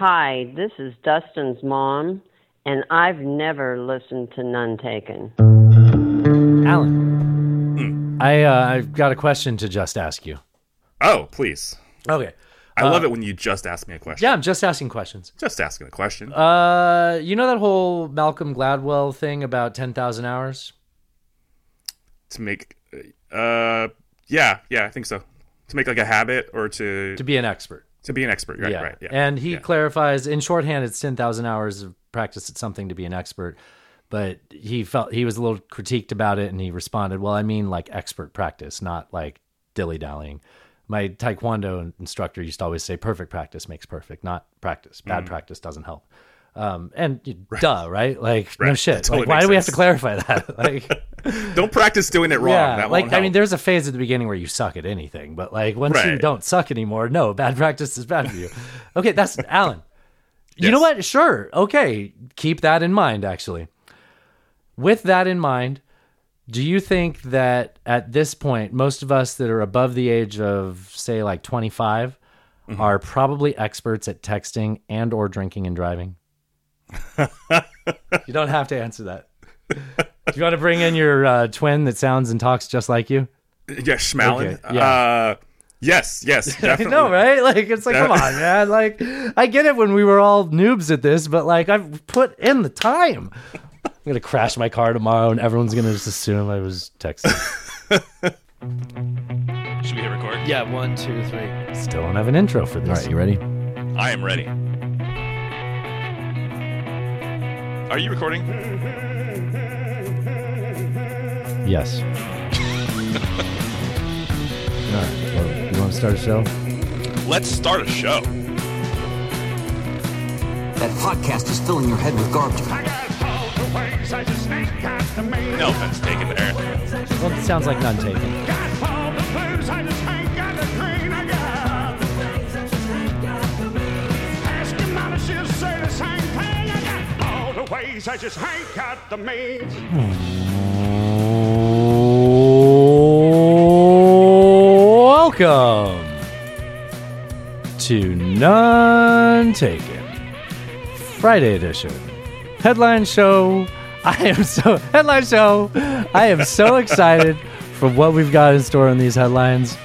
Hi, this is Dustin's mom, and I've never listened to None Taken. Alan, I uh, I've got a question to just ask you. Oh, please. Okay. I love it when you just ask me a question. Yeah, I'm just asking questions. Just asking a question. Uh, you know that whole Malcolm Gladwell thing about ten thousand hours? to make, uh, yeah, yeah, I think so. To make like a habit or to To be an expert. To be an expert. Right, yeah. right. Yeah. And he Yeah. clarifies in shorthand, it's 10,000 hours of practice at something to be an expert. But he felt he was a little critiqued about it and he responded, Well, I mean like expert practice, not like dilly dallying. My Taekwondo instructor used to always say, Perfect practice makes perfect, not practice. Bad Mm. practice doesn't help. Um, and you- duh, right? Like, no shit. Totally like, why makes do we have to clarify that? Like, Don't practice doing it wrong. yeah, like I mean, there's a phase at the beginning where you suck at anything, but like once you don't suck anymore, no, bad practice is bad for you. Okay, that's Alan. You know what? Sure. Okay, keep that in mind. Actually, with that in mind, do you think that at this point, most of us that are above the age of say like 25 Mm-hmm. are probably experts at texting and or drinking and driving? you don't have to answer that. Do you want to bring in your uh, twin that sounds and talks just like you? yeah, Schmalin. Okay, yeah. Uh, yes, yes, I definitely. know, right? Like it's like, come on, man. Like I get it when we were all noobs at this, but like I've put in the time. I'm gonna crash my car tomorrow, and everyone's gonna just assume I was texting. Should we hit record? Yeah, one, two, three. Still don't have an intro for this. All right, you ready? I am ready. Are you recording? Yes. all right. Well, you want to start a show? Let's start a show. That podcast is filling your head with garbage. No offense taken there. Well, it sounds like none taken. I just ain't got the means. Welcome to None Taken, Friday edition. Headline show. I am so headline show. I am so excited for what we've got in store in these headlines.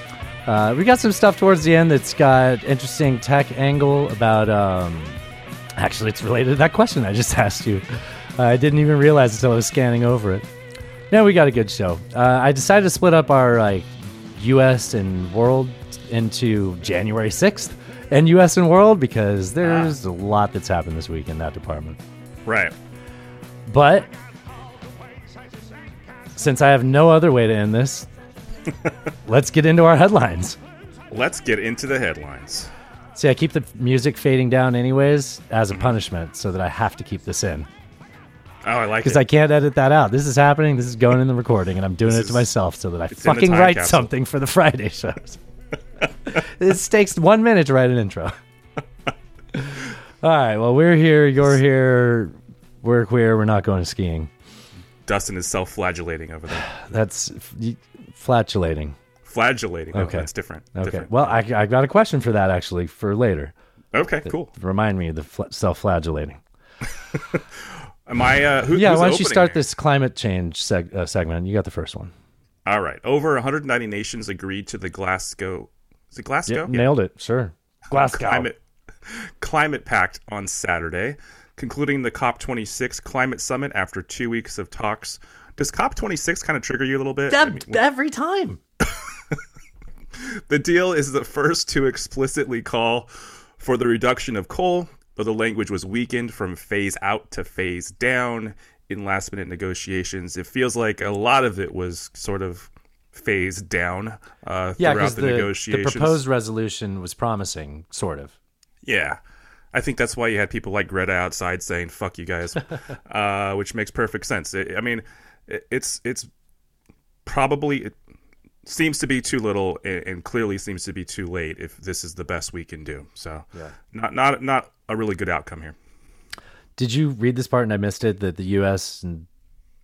Uh, we got some stuff towards the end that's got interesting tech angle about. Um, actually, it's related to that question I just asked you. Uh, I didn't even realize until I was scanning over it. No, we got a good show. Uh, I decided to split up our like U.S. and world into January sixth and U.S. and world because there's a lot that's happened this week in that department. Right. But since I have no other way to end this, let's get into our headlines. Let's get into the headlines. See, I keep the music fading down anyways as a punishment so that I have to keep this in Oh, I like it. because. I can't edit that out. This is happening. This is going in the recording, and I'm doing This it to myself so that I it's in the fucking write capsule. something for the Friday shows. this takes one minute to write an intro. All right. Well, we're here. You're here. We're queer. We're not going skiing. Dustin is self-flagellating over there. That's flatulating. Flagellating. Okay. Oh, that's different. Okay. Different. Well, I, I got a question for that actually for later. Okay. Cool. Remind me of the fl- self-flagellating. Am I? Uh, who, Yeah. who's Why don't you start here? this climate change seg- uh, segment? You got the first one. All right. Over 190 nations agreed to the Glasgow. Is it Glasgow? Yeah, nailed it. Sure. Glasgow. Climate Climate Pact on Saturday, concluding the COP26 climate summit after two weeks of talks. Does COP26 kind of trigger you a little bit? I mean, every time. the deal is the first to explicitly call for the reduction of coal, though the language was weakened from phase out to phase down in last minute negotiations. It feels like a lot of it was sort of phased down uh, Yeah, throughout the, the, the negotiations. proposed resolution was promising, sort of. Yeah. I think that's why you had people like Greta outside saying "fuck you guys," uh, which makes perfect sense. I I mean, it, it's it's probably it seems to be too little and, and clearly seems to be too late if this is the best we can do. So, not not not a really good outcome here. Did you read this part and I missed it? That the U.S. and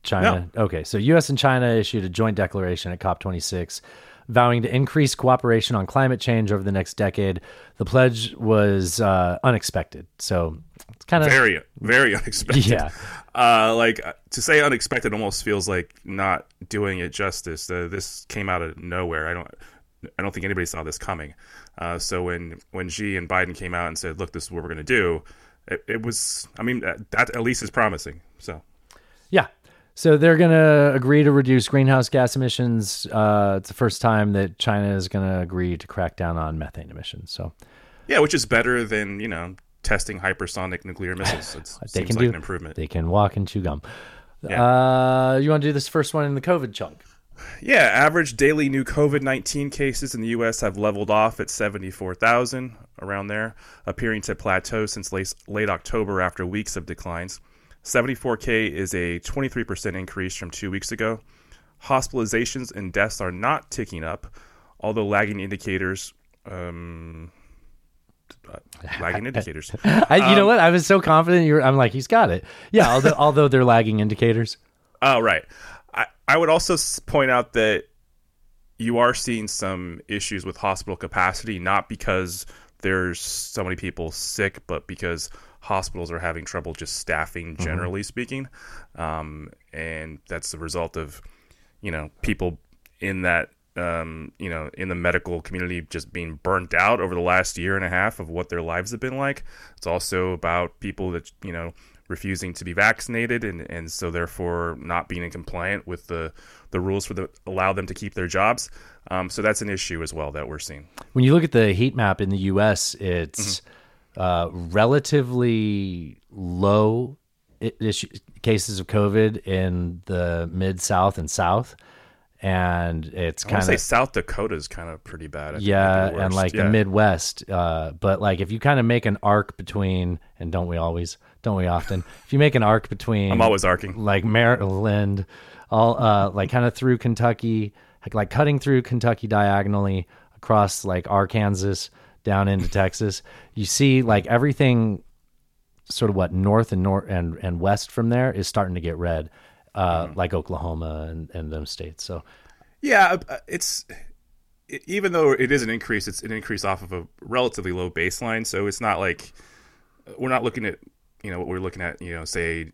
China. Okay, so U.S. and China issued a joint declaration at COP26, vowing to increase cooperation on climate change over the next decade. The pledge was uh, unexpected, so it's kind of very very unexpected. Yeah. Uh, like uh, to say unexpected almost feels like not doing it justice. Uh, this came out of nowhere. I don't I don't think anybody saw this coming. Uh, so when when Xi and Biden came out and said, "Look, this is what we're going to do," it, it was. I mean, that, that at least is promising. So Yeah. So they're going to agree to reduce greenhouse gas emissions. Uh, it's the first time that China is going to agree to crack down on methane emissions. So yeah, which is better than you know testing hypersonic nuclear missiles. It they seems can like do an improvement. They can walk and chew gum. Yeah. Uh, you want to do this first one in the COVID chunk? Yeah, average daily new COVID 19 cases in the U.S. have leveled off at 74,000, around there, appearing to plateau since late, late October after weeks of declines. 74K is a 23% increase from two weeks ago. Hospitalizations and deaths are not ticking up, although lagging indicators. Um, lagging indicators. I, you Um, know what? I was so confident. Were, I'm like, he's got it. Yeah. Although, although they're lagging indicators. Oh, right. I, I would also point out that you are seeing some issues with hospital capacity, not because there's so many people sick, but because hospitals are having trouble just staffing, generally speaking. Um, and that's the result of, you know, people in that, um, you know, in the medical community just being burnt out over the last year and a half of what their lives have been like. It's also about people that, you know, refusing to be vaccinated and, and so therefore not being in compliant with the, the rules for the allow them to keep their jobs. Um, so that's an issue as well that we're seeing. When you look at the heat map in the U.S., it's Mm-hmm. uh, relatively low i- issue, cases of COVID in the mid South and South, and it's kind want to say of South Dakota is kind of pretty bad. I yeah, and like Yeah. the Midwest. Uh, but like if you kind of make an arc between, and don't we always, don't we often? if you make an arc between, I'm always arcing. like Maryland, all uh, like kind of through Kentucky, like, like cutting through Kentucky diagonally across like Arkansas down into Texas. You see like everything sort of what north and north and, and west from there is starting to get red, uh, Mm-hmm. like Oklahoma and, and those states. So Yeah, uh, it's it, even though it is an increase, it's an increase off of a relatively low baseline. So it's not like we're not looking at you know what we're looking at you know say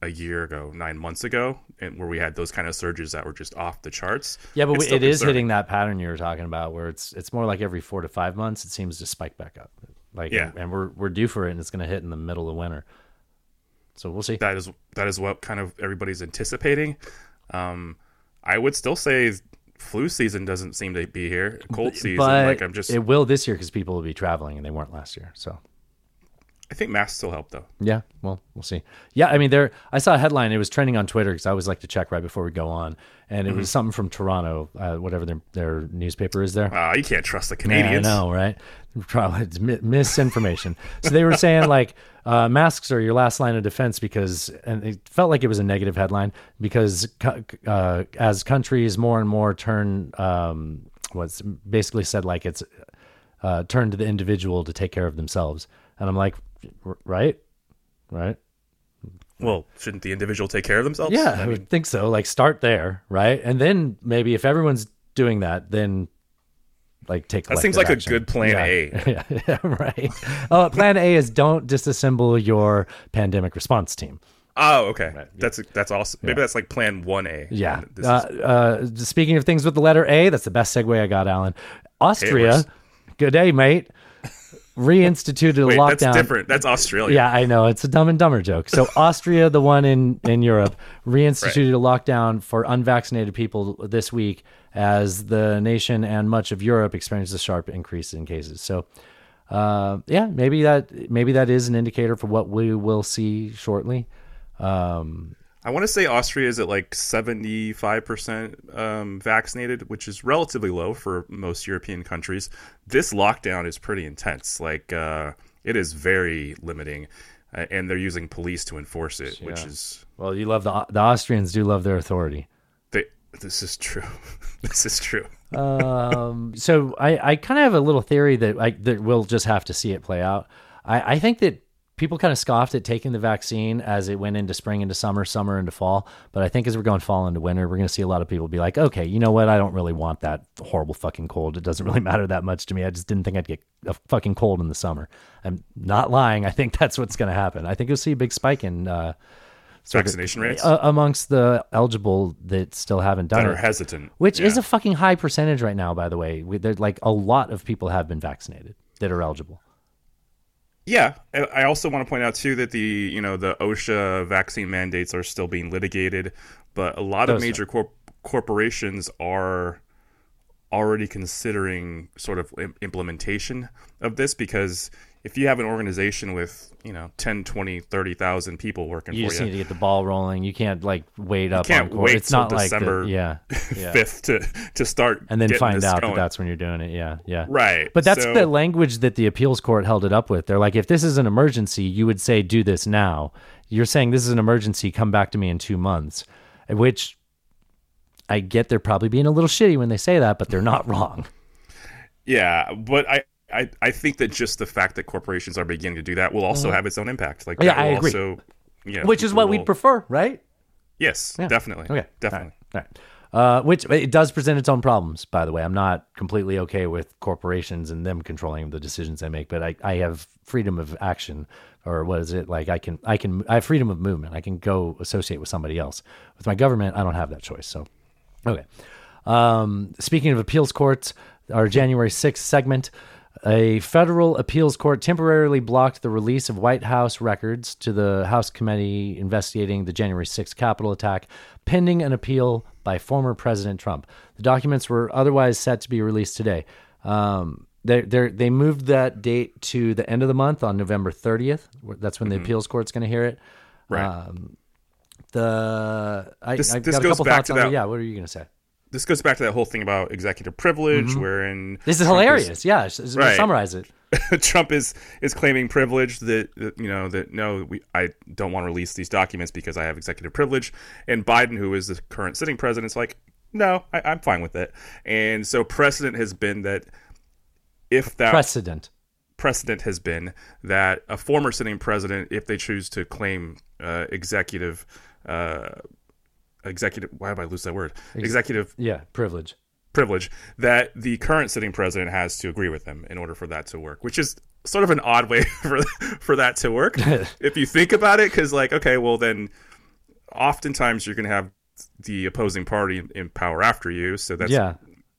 a year ago, nine months ago, and where we had those kind of surges that were just off the charts. yeah, but we- it is hitting that pattern you were talking about where it's it's more like every four to five months it seems to spike back up. Like Yeah. and, we're we're due for it and it's going to hit in the middle of winter. So we'll see. That is that is what kind of everybody's anticipating. Um, I would still say flu season doesn't seem to be here. Cold season, but like I'm just. it will this year because people will be traveling and they weren't last year. So I think masks still help though. yeah, well, we'll see. Yeah, I mean, there. I saw a headline. It was trending on Twitter because I always like to check right before we go on, and it Mm-hmm. was something from Toronto, uh, whatever their their newspaper is there. Uh, you can't trust the Yeah, Canadians. I know, right? Probably it's mi- misinformation. so they were saying like uh, masks are your last line of defense because, and it felt like it was a negative headline because uh, as countries more and more turn, um, what's basically said like it's uh, turn to the individual to take care of themselves, and I'm like, right, right. Well, shouldn't the individual take care of themselves? Yeah, I I would think so. Like start there, right? And then maybe if everyone's doing that, then like take That seems like collective a good plan Yeah. A. yeah, right. Oh, plan A is don't disassemble your pandemic response team. Oh, okay. That's that's awesome. Maybe that's like Plan One A. Yeah. Uh, uh, speaking of things with the letter A, that's the best segue I got, Alan. Austria, works. good day, mate. Reinstituted a Wait, lockdown. that's different. That's Australia. Yeah, I know. It's a dumb and dumber joke. So Austria, the one in, in Europe, reinstituted a lockdown for unvaccinated people this week as the nation and much of Europe experienced a sharp increase in cases. So uh, yeah, maybe that maybe that is an indicator for what we will see shortly. Um, I want to say Austria is at like seventy five percent um, vaccinated, which is relatively low for most European countries. This lockdown is pretty intense. Like uh, it is very limiting, uh, and they're using police to enforce it, which is well, you love the the Austrians do love their authority. they, this is true. this is true. um, so I, I kind of have a little theory that I that we'll just have to see it play out. I, I think that people kind of scoffed at taking the vaccine as it went into spring into summer, summer into fall. But I think as we're going fall into winter, we're going to see a lot of people be like, okay, you know what? I don't really want that horrible fucking cold. It doesn't really matter that much to me. I just didn't think I'd get a fucking cold in the summer. I'm not lying. I think that's what's going to happen. I think you'll see a big spike in uh, of- Vaccination rates uh, amongst the eligible that still haven't done that are it. hesitant. Which is a fucking high percentage right now, by the way. We- like a lot of people have been vaccinated that are eligible. Yeah, I also want to point out too that the you know the OSHA vaccine mandates are still being litigated, but a lot of Those major corp- corporations are already considering sort of im- implementation of this because if you have an organization with you know 10 20 30,000 people working You for just you need to get the ball rolling. You can't like wait up. can't on wait It's not like the- December yeah, yeah. 5th to to start and then find out going. that that's when you're doing it. Yeah, yeah. right But that's So- the language that the appeals court held it up with. They're like, if this is an emergency, you would say, do this now. You're saying this is an emergency, come back to me in two months. Which I get they're probably being a little shitty when they say that, but they're not wrong. Yeah, but I, I I think that just the fact that corporations are beginning to do that will also have its own impact. Like Mm-hmm. Yeah, I agree. also yeah, Which is what we'd prefer, right? Yes, definitely. Okay. Definitely. All right. All right. Uh, which it does present its own problems, by the way. I'm not completely okay with corporations and them controlling the decisions they make, but I, I have freedom of action, or what is it like? I can I can I have freedom of movement. I can go associate with somebody else. With my government, I don't have that choice. So, okay. Um, speaking of appeals courts, our January 6th segment, a federal appeals court temporarily blocked the release of White House records to the House committee investigating the January 6th Capitol attack, pending an appeal by former President Trump. The documents were otherwise set to be released today. Um, they they they moved that date to the end of the month on November 30th. That's when the appeals court's going to hear it. Right. Um, the I, This- this got a goes back thoughts to on it. that- Yeah, what are you going to say? This goes back to that whole thing about executive privilege, wherein Mm-hmm. This is Trump hilarious. yeah, s- s- Right. summarize it. Trump is is claiming privilege that, that you know that no, we, I don't want to release these documents because I have executive privilege, and Biden, who is the current sitting president, is like, no, I, I'm fine with it. And so precedent has been that if that Precedent. precedent has been that a former sitting president, if they choose to claim uh, executive, uh, executive, why did I lose that word? Executive Yeah, privilege. privilege, that the current sitting president has to agree with them in order for that to work, which is sort of an odd way for for that to work if you think about it. Because like, okay, well then, oftentimes you're going to have the opposing party in, power after you, so that's yeah.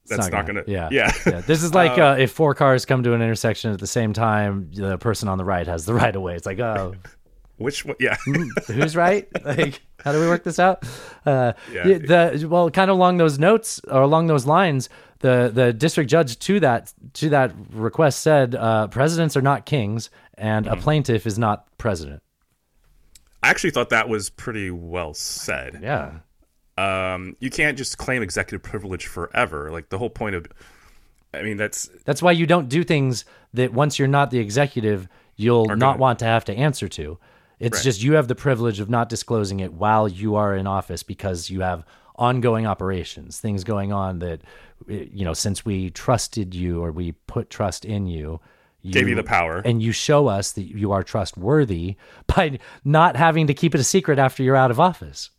That's not gonna- yeah. yeah. This is like uh, if four cars come to an intersection at the same time, the person on the right has the right of way. It's like, oh, which one- yeah. who's right? Like, how do we work this out? Uh, Yeah. The well, kind of along those notes or along those lines, the the district judge to that to that request said, uh, presidents are not kings, and Mm-hmm. a plaintiff is not president. I actually thought that was pretty well said. Yeah. Um, you can't just claim executive privilege forever. Like the whole point of, I mean, that's That's why you don't do things that once you're not the executive, you'll not gonna- want to have to answer to. It's Right. just you have the privilege of not disclosing it while you are in office because you have ongoing operations, things going on that, eh, you know, since we trusted you or we put trust in you, you Gave you the power. And you show us that you are trustworthy by not having to keep it a secret after you're out of office.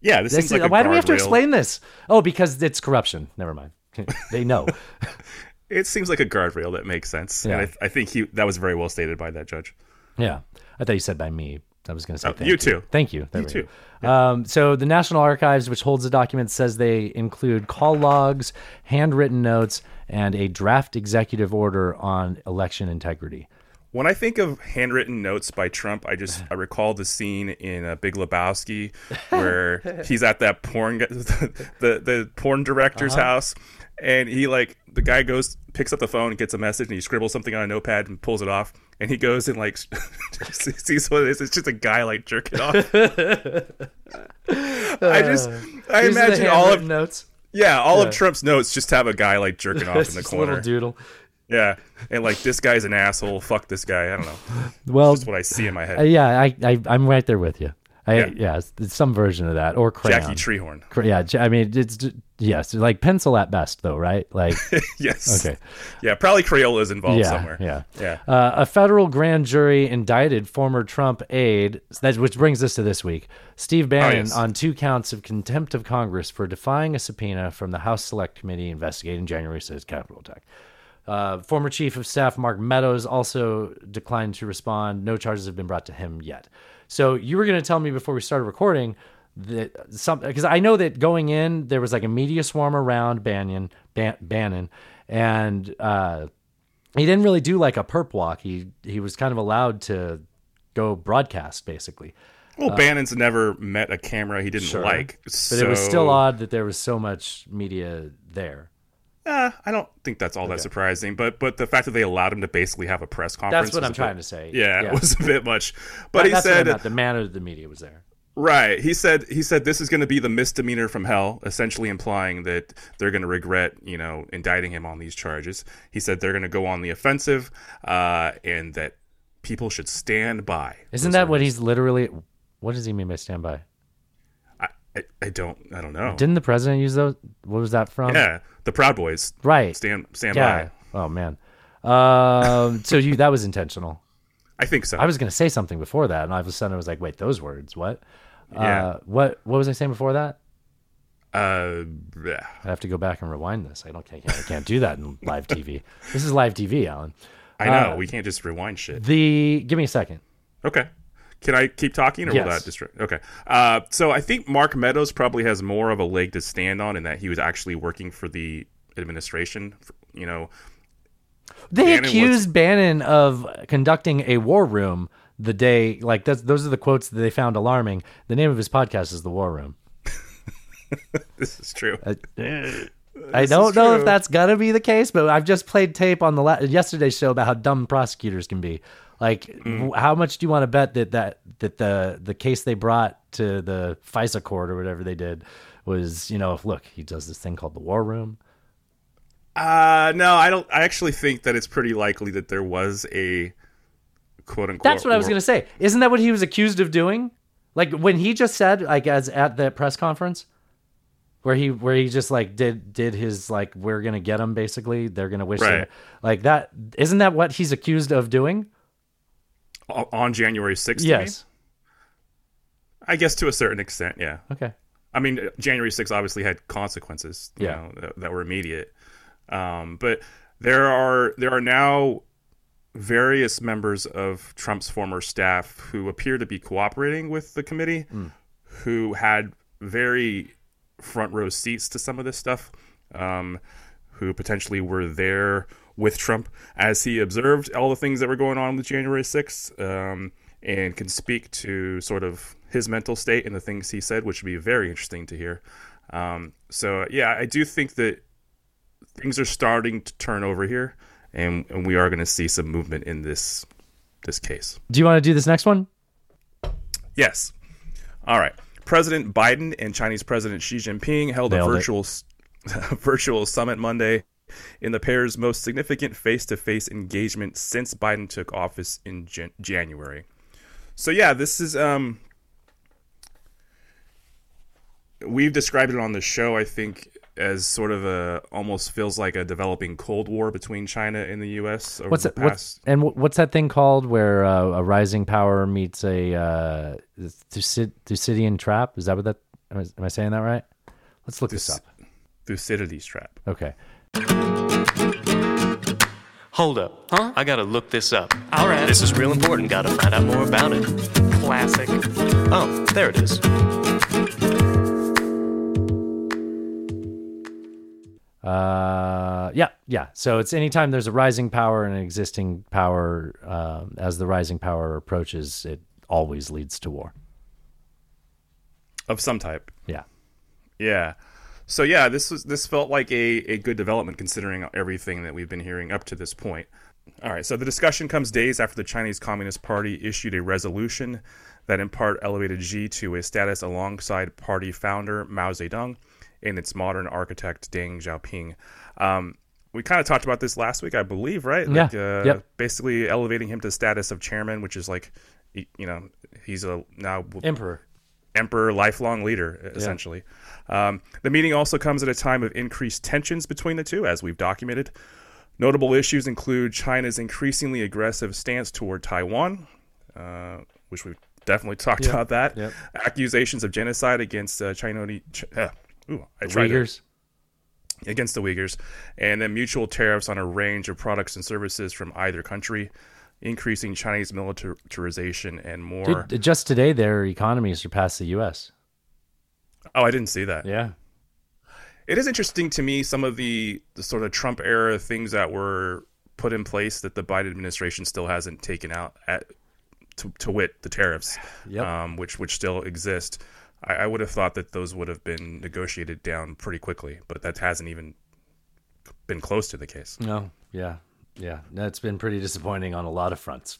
yeah. This seems like why do we have to explain this? Oh, because it's corruption. Never mind. they know. It seems like a guardrail that makes sense, Yeah. and I, I think he that was very well stated by that judge. Yeah, I thought you said by me. I was going to say Oh, thank you too. Thank you. There You too. Um, so the National Archives, which holds the documents, says they include call logs, handwritten notes, and a draft executive order on election integrity. When I think of handwritten notes by Trump, I just I recall the scene in uh, Big Lebowski where he's at that porn the the, the porn director's Uh-huh. house, and he like the guy goes picks up the phone and gets a message and he scribbles something on a notepad and pulls it off and he goes and like sees what it is. It's just a guy like jerking off. I just I These are the imagine all of notes. yeah all Yeah. of Trump's notes just have a guy like jerking off in the a little corner. doodle. Yeah, and like this guy's an asshole. Fuck this guy. I don't know. Well, That's what I see in my head. uh, yeah, I, I I'm right there with you. I, Yeah. yeah, some version of that or crayon. Jackie Treehorn. Yeah, I mean it's yes, like pencil at best though, right? Like yes. Okay. Yeah, probably Crayola is involved yeah, somewhere. yeah. Yeah. Uh, a federal grand jury indicted former Trump aide, that, which brings us to this week, Steve Bannon, Oh, yes. on two counts of contempt of Congress for defying a subpoena from the House Select Committee investigating January 6th Capitol attack. Uh, former Chief of Staff Mark Meadows also declined to respond. No charges have been brought to him yet. So you were going to tell me before we started recording that some because I know that going in there was like a media swarm around Bannon, Ban- Bannon, and uh, he didn't really do like a perp walk. He he was kind of allowed to go broadcast basically. Well, Bannon's never met a camera he didn't like. But it was still odd that there was so much media there. Uh, I don't think that's all that surprising, but but the fact that they allowed him to basically have a press conference. That's what I'm trying bit- to say. Yeah, Yeah. it was a bit much. But he That's what I said the manner of the media was there. right. He said he said this is going to be the misdemeanor from hell, essentially implying that they're going to regret you know indicting him on these charges. He said they're going to go on the offensive, uh, and that people should stand by. Isn't that what he's literally? What does he mean by stand by? I, I, don't I don't know. Didn't the president use those? What was that from? yeah, the Proud Boys. Right. Stand stand Yeah. by. Oh man. Um. so you that was intentional. I think so. I was going to say something before that, and all of a sudden I was like, "Wait, those words? What? Yeah. Uh, what? What was I saying before that? uh, yeah. I have to go back and rewind this. I don't. I can't, I can't do that in live TV. This is live TV, Alan. I know Uh, we can't just rewind shit. The give me a second. Okay. Can I keep talking or Yes. will that distract? Okay. Uh, so I think Mark Meadows probably has more of a leg to stand on in that he was actually working for the administration. for- You know, They Bannon was- accused Bannon of conducting a war room the day. Like that's, those are the quotes that they found alarming. The name of his podcast is The War Room. this is true. I don't is know if that's gonna be the case, but I've just played tape on the la- yesterday's show about how dumb prosecutors can be. Like, Mm. how much do you want to bet that that that the the case they brought to the FISA court or whatever they did was, you know, if look, he does this thing called the War Room. Uh, no, I don't. I actually think that it's pretty likely that there was a quote unquote. That's what I was gonna say. Isn't that what he was accused of doing? Like when he just said, like as at that press conference, where he where he just like did did his like we're gonna get him basically. They're gonna wish Right. they- like that. Isn't that what he's accused of doing? On January sixth. Yes. I guess to a certain extent, yeah. Okay. I mean, January 6th obviously had consequences, you Yeah. know, that, that were immediate. Um, but there are there are now various members of Trump's former staff who appear to be cooperating with the committee, who had very front row seats to some of this stuff, um, who potentially were there with Trump as he observed all the things that were going on with January 6th, um, and can speak to sort of his mental state and the things he said, which would be very interesting to hear. Um, so, yeah, I do think that things are starting to turn over here, and, and we are going to see some movement in this this case. Do you want to do this next one? Yes. All right. President Biden and Chinese President Xi Jinping held Nailed a virtual virtual summit Monday in the pair's most significant face-to-face engagement since Biden took office in Jan- January. So yeah, this is um we've described it on the show I think as sort of a almost feels like a developing cold war between China and the US over What's the it? What's and what's that thing called where uh, a rising power meets a uh, Thucyd- Thucydian trap? Is that what that? Am I, am I saying that right? Let's look this up. Thucydides trap. Okay. Hold up. Huh? I gotta look this up. All right. This is real important. Gotta find out more about it. Classic. Oh, there it is. Uh, yeah, yeah. So it's anytime there's a rising power and an existing power, um, as the rising power approaches, it always leads to war. Of some type. Yeah. Yeah. So yeah, this was this felt like a, a good development considering everything that we've been hearing up to this point. All right, so the discussion comes days after the Chinese Communist Party issued a resolution that in part elevated Xi to a status alongside party founder Mao Zedong and its modern architect Deng Xiaoping. Um, we kind of talked about this last week, I believe, right? Yeah. Like, uh, Yep. Basically elevating him to the status of chairman, which is like, you know, he's a now Emperor. Emperor, lifelong leader, essentially. Um, the meeting also comes at a time of increased tensions between the two, as we've documented. Notable issues include China's increasingly aggressive stance toward Taiwan, uh, which we've definitely talked Yep, about that. yep. Accusations of genocide against uh, Chinese. Ch- uh, ooh, I tried Uyghurs. against the Uyghurs, and then mutual tariffs on a range of products and services from either country, increasing Chinese militarization and more. Dude, just today, their economy surpassed the U.S. oh, I didn't see that. Yeah. It is interesting to me some of the, the sort of Trump era things that were put in place that the Biden administration still hasn't taken out at to, to wit the tariffs, Yep. um, which which still exist. I, I would have thought that those would have been negotiated down pretty quickly, but that hasn't even been close to the case. No. Yeah. Yeah. That's been pretty disappointing on a lot of fronts.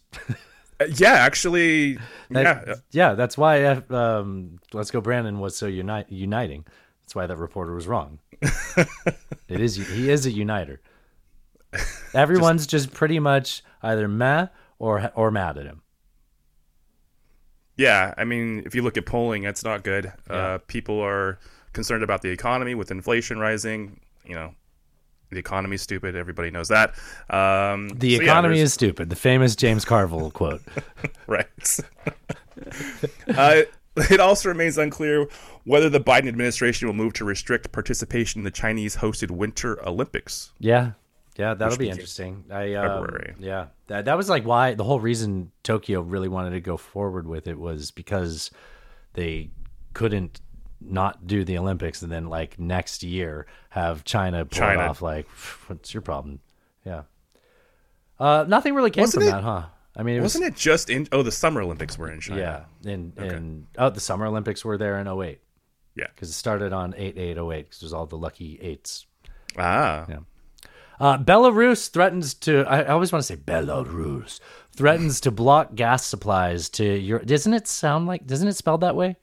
Uh, yeah, actually, That- yeah, yeah, that's why um, Let's Go Brandon was so uni- uniting. That's why that reporter was wrong. it is he is a uniter. Everyone's just, pretty much either meh or or mad at him. Yeah, I mean, if you look at polling, it's not good. Uh, people are concerned about the economy with inflation rising. You know, the economy is stupid. Everybody knows that. Um, The so economy there's- is stupid. The famous James Carville quote. right. uh, it also remains unclear whether the Biden administration will move to restrict participation in the Chinese-hosted Winter Olympics. Yeah, yeah, that'll Which be interesting. I um, February. yeah, that that was like why the whole reason Tokyo really wanted to go forward with it was because they couldn't not do the Olympics and then like next year have China pull China. it off. Like, what's your problem? Yeah, uh, nothing really came Wasn't from it- that, huh? I mean, it was Wasn't it just in? Oh, the Summer Olympics were in China. yeah, and and oh, the Summer Olympics were there in 08 Yeah. because it started on 8 8 08 because there's all the lucky eights. Ah. Yeah. Uh, Belarus threatens to. I, I always want to say Belarus threatens to block gas supplies to Europe. Doesn't it sound like? Doesn't it spell that way?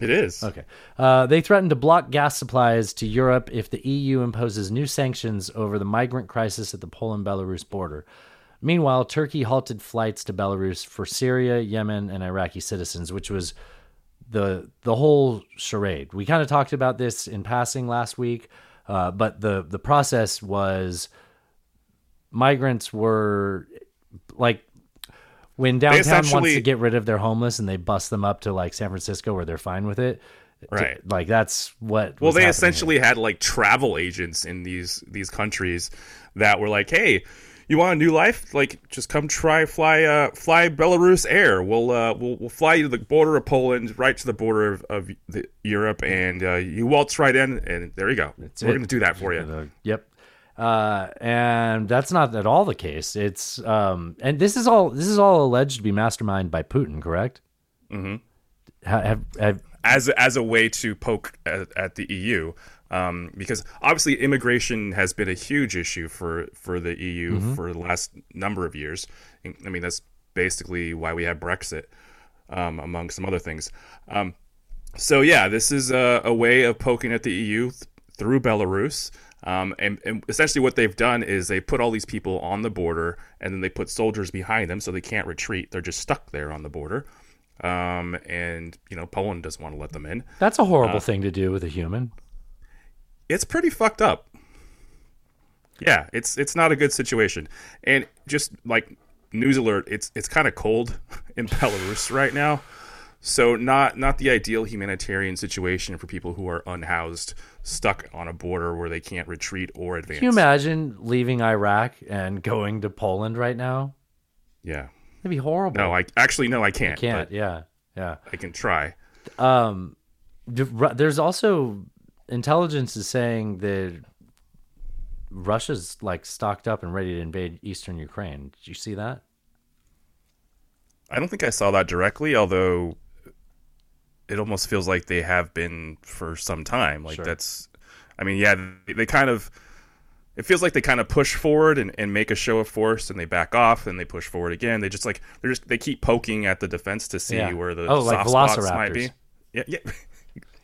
It is. Okay. Uh, they threaten to block gas supplies to Europe if the EU imposes new sanctions over the migrant crisis at the Poland Belarus border. Meanwhile, Turkey halted flights to Belarus for Syria, Yemen, and Iraqi citizens, which was the the whole charade. We kind of talked about this in passing last week, uh, but the the process was migrants were like when downtown wants to get rid of their homeless and they bust them up to like San Francisco where they're fine with it. Right. Like that's what. Well, they essentially had like travel agents in these these countries that were like, "Hey, you want a new life? Like, just come try fly uh, fly Belarus Air. We'll uh, we'll we'll fly you to the border of Poland, right to the border of, of the, Europe, and uh, you waltz right in, and there you go. We're it. going to do that for you. Yep. Uh, and that's not at all the case. It's um, and this is all this is all alleged to be masterminded by Putin, correct? Mm-hmm. Have, have, as as a way to poke at, at the EU, um, because obviously immigration has been a huge issue for for the EU for the last number of years. I mean, that's basically why we have Brexit, um, among some other things. Um, so yeah, this is a, a way of poking at the EU through Belarus. Um, and, and essentially, what they've done is they put all these people on the border, and then they put soldiers behind them, so they can't retreat. They're just stuck there on the border. Um, and you know, Poland doesn't want to let them in. that's a Uh, horrible thing to do with a human. It's pretty fucked up. Yeah, it's it's not a good situation. And just like news alert, it's it's kind of cold in Belarus right now. So not not the ideal humanitarian situation for people who are unhoused, stuck on a border where they can't retreat or advance. Can you imagine leaving Iraq and going to Poland right now? Yeah. That'd be horrible. No, I actually no, I can't. can't. Yeah, yeah. I can try. Um, there's also intelligence is saying that Russia's like stocked up and ready to invade eastern Ukraine. Did you see that? I don't think I saw that directly, although it almost feels like they have been for some time. Like Sure. that's, I mean, yeah, they, they kind of. It feels like they kind of push forward and, and make a show of force, and they back off, and they push forward again. They just like they're just they keep poking at the defense to see Yeah. where the Oh, like soft spots might be. Yeah, yeah.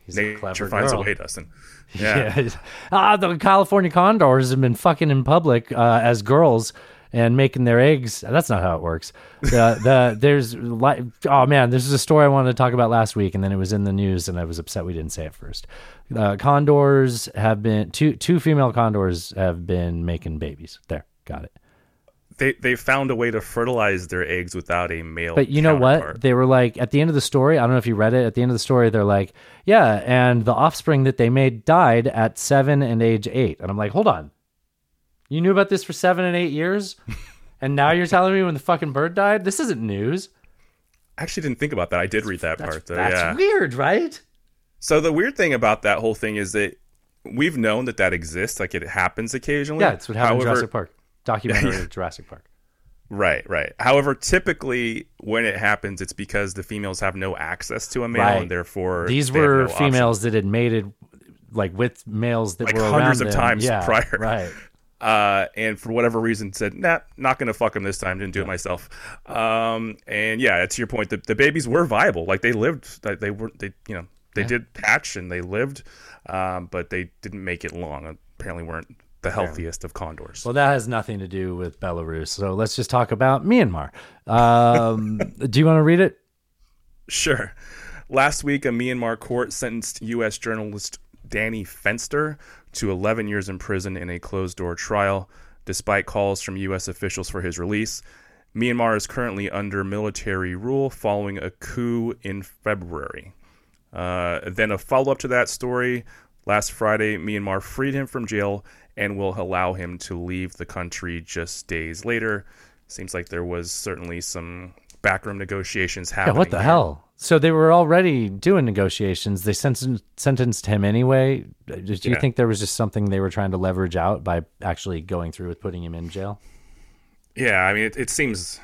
He's a Nature clever finds girl. a way, Dustin. Yeah. Yeah. ah, the California condors have been fucking in public uh, as girls and making their eggs. That's not how it works. The the there's like oh man, this is a story I wanted to talk about last week, and then it was in the news, and I was upset we didn't say it first. Uh, condors have been two two female condors have been making babies. There, got it. They they found a way to fertilize their eggs without a male. But you know what? They were like at the end of the story. I don't know if you read it. At the end of the story, they're like, yeah, and the offspring that they made died at seven and age eight. And I'm like, hold on, you knew about this for seven and eight years, and now you're telling me when the fucking bird died? This isn't news. I actually didn't think about that. I did read that That's, part though. that's yeah. weird, right? So the weird thing about that whole thing is that we've known that that exists. Like it happens occasionally. Yeah, it's what happened in Jurassic Park documentary of Jurassic Park. Right, right. However, typically when it happens, it's because the females have no access to a male, Right. and therefore These were no option. females that had mated like with males that Like were hundreds around of them. times yeah, prior. Right. uh, and for whatever reason said, nah, not gonna fuck him this time. Didn't do it myself. Um, and yeah, to your point, the, the babies were viable. Like they lived. They, they were. They you know they did hatch and they lived, um, but they didn't make it long. Apparently, weren't the healthiest of condors. Well, that has nothing to do with Belarus. So let's just talk about Myanmar. Um, do you want to read it? Sure. Last week, a Myanmar court sentenced U.S. journalist Danny Fenster to 11 years in prison in a closed door trial, despite calls from U.S. officials for his release. Myanmar is currently under military rule following a coup in February. Uh, then, a follow up to that story last Friday, Myanmar freed him from jail and will allow him to leave the country just days later. Seems like there was certainly some backroom negotiations happening. Yeah, what the here. hell? So they were already doing negotiations. They sentenced, sentenced him anyway. Do you Yeah. think there was just something they were trying to leverage out by actually going through with putting him in jail? Yeah, I mean, it, it seems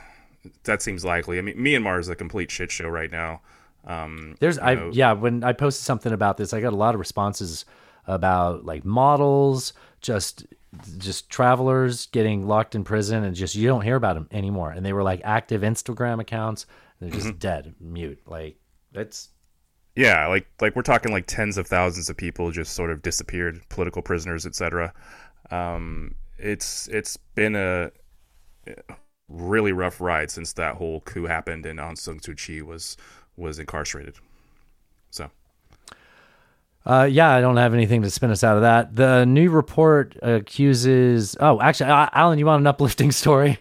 that seems likely. I mean, Myanmar is a complete shit show right now. Um, There's, I know, yeah, when I posted something about this, I got a lot of responses about like models, just just travelers getting locked in prison, and just you don't hear about them anymore. And they were like active Instagram accounts. They're just Mm-hmm. dead, mute. Like it's yeah, like like we're talking like tens of thousands of people just sort of disappeared, political prisoners, etc. Um, it's it's been a really rough ride since that whole coup happened and Aung San Suu Kyi was was incarcerated. Uh, yeah, I don't have anything to spin us out of that. The new report accuses. Oh, actually, uh, Alan, you want an uplifting story?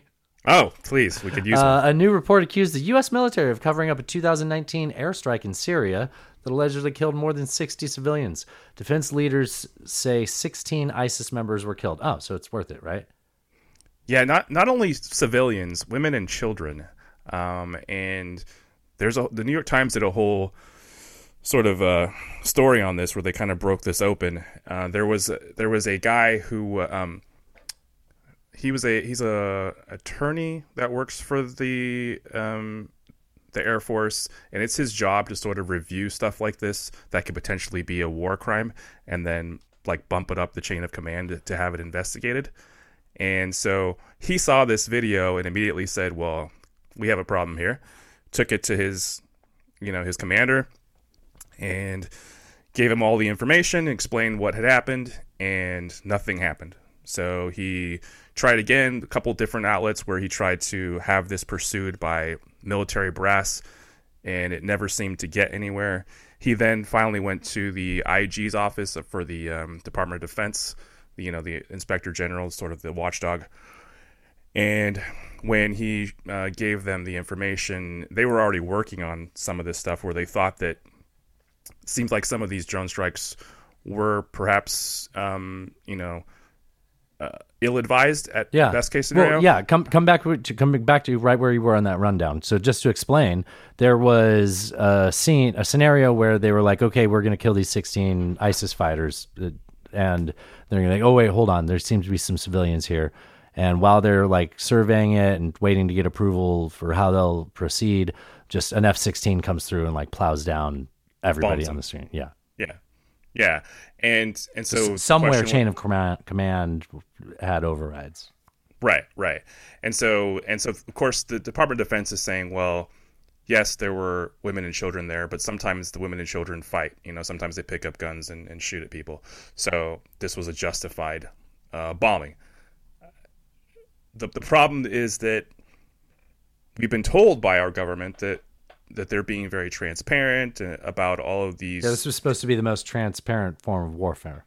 oh, please, we could use Uh, a new report accused the U.S. military of covering up a 2019 airstrike in Syria that allegedly killed more than 60 civilians. Defense leaders say 16 ISIS members were killed. Oh, so it's worth it, right? Yeah, not not only civilians, women and children. Um, and there's a the New York Times did a whole sort of uh, story on this where they kind of broke this open. Uh, there was there was a guy who um, he was a he's a attorney that works for the um, the Air Force, and it's his job to sort of review stuff like this that could potentially be a war crime, and then like bump it up the chain of command to have it investigated. And so he saw this video and immediately said, "Well, we have a problem here." Took it to his, you know, his commander, and gave him all the information, explained what had happened, and nothing happened. So he tried again, a couple different outlets where he tried to have this pursued by military brass, and it never seemed to get anywhere. He then finally went to the IG's office for the um, Department of Defense, you know, the Inspector General, sort of the watchdog. And when he uh, gave them the information, they were already working on some of this stuff where they thought that seems like some of these drone strikes were perhaps, um, you know, uh, ill-advised at Yeah. best case scenario. Well, yeah, come come back to come back to right where you were on that rundown. So just to explain, there was a scene, a scenario where they were like, okay, we're going to kill these 16 ISIS fighters, uh, and they're going to like, oh wait, hold on, there seems to be some civilians here. And while they're like surveying it and waiting to get approval for how they'll proceed, just an F 16 comes through and like plows down everybody on the screen. Yeah. yeah, yeah, and and so Somewhere chain of command, command had overrides. Right, right. And so and so of course the Department of Defense is saying, well, yes, there were women and children there, but sometimes the women and children fight. You know, sometimes they pick up guns and, and shoot at people. So this was a justified uh, bombing. the the problem is that we've been told by our government that that they're being very transparent uh, about all of these. Yeah, this was supposed to be the most transparent form of warfare.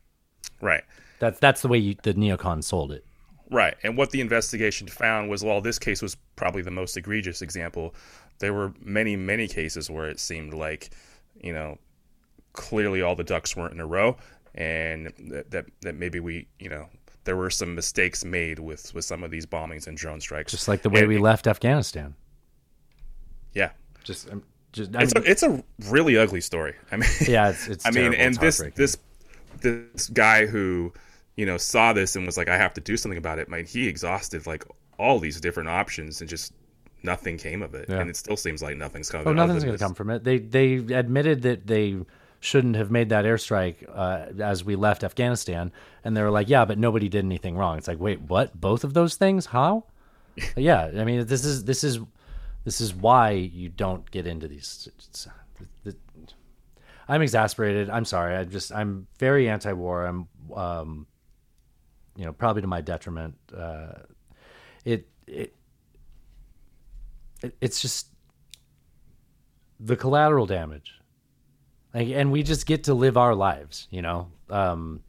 right. That's that's the way you, the neocons sold it. Right. And what the investigation found was while this case was probably the most egregious example, there were many, many cases where it seemed like, you know, clearly all the ducks weren't in a row and that, that, that maybe we, you know, there were some mistakes made with, with some of these bombings and drone strikes. Just like the way And- we left Afghanistan. Yeah. Just, um, just I It's a, it's a really ugly story. I mean, yeah, it's, it's I mean, terrible. and It's this this this guy who you know saw this and was like, I have to do something about it. Man, he exhausted like all these different options and just nothing came of it. Yeah. And it still seems like nothing's coming. Oh, nothing's going to come from it. They they admitted that they shouldn't have made that airstrike uh, as we left Afghanistan, and they were like, "Yeah, but nobody did anything wrong." It's like, wait, what? Both of those things? How? yeah, I mean, this is this is this is why you don't get into these. it's- I'm exasperated. I'm sorry. I just I'm very anti-war. I'm um, you know, probably to my detriment. Uh, it it it- it's just the collateral damage like, and we just get to live our lives you know um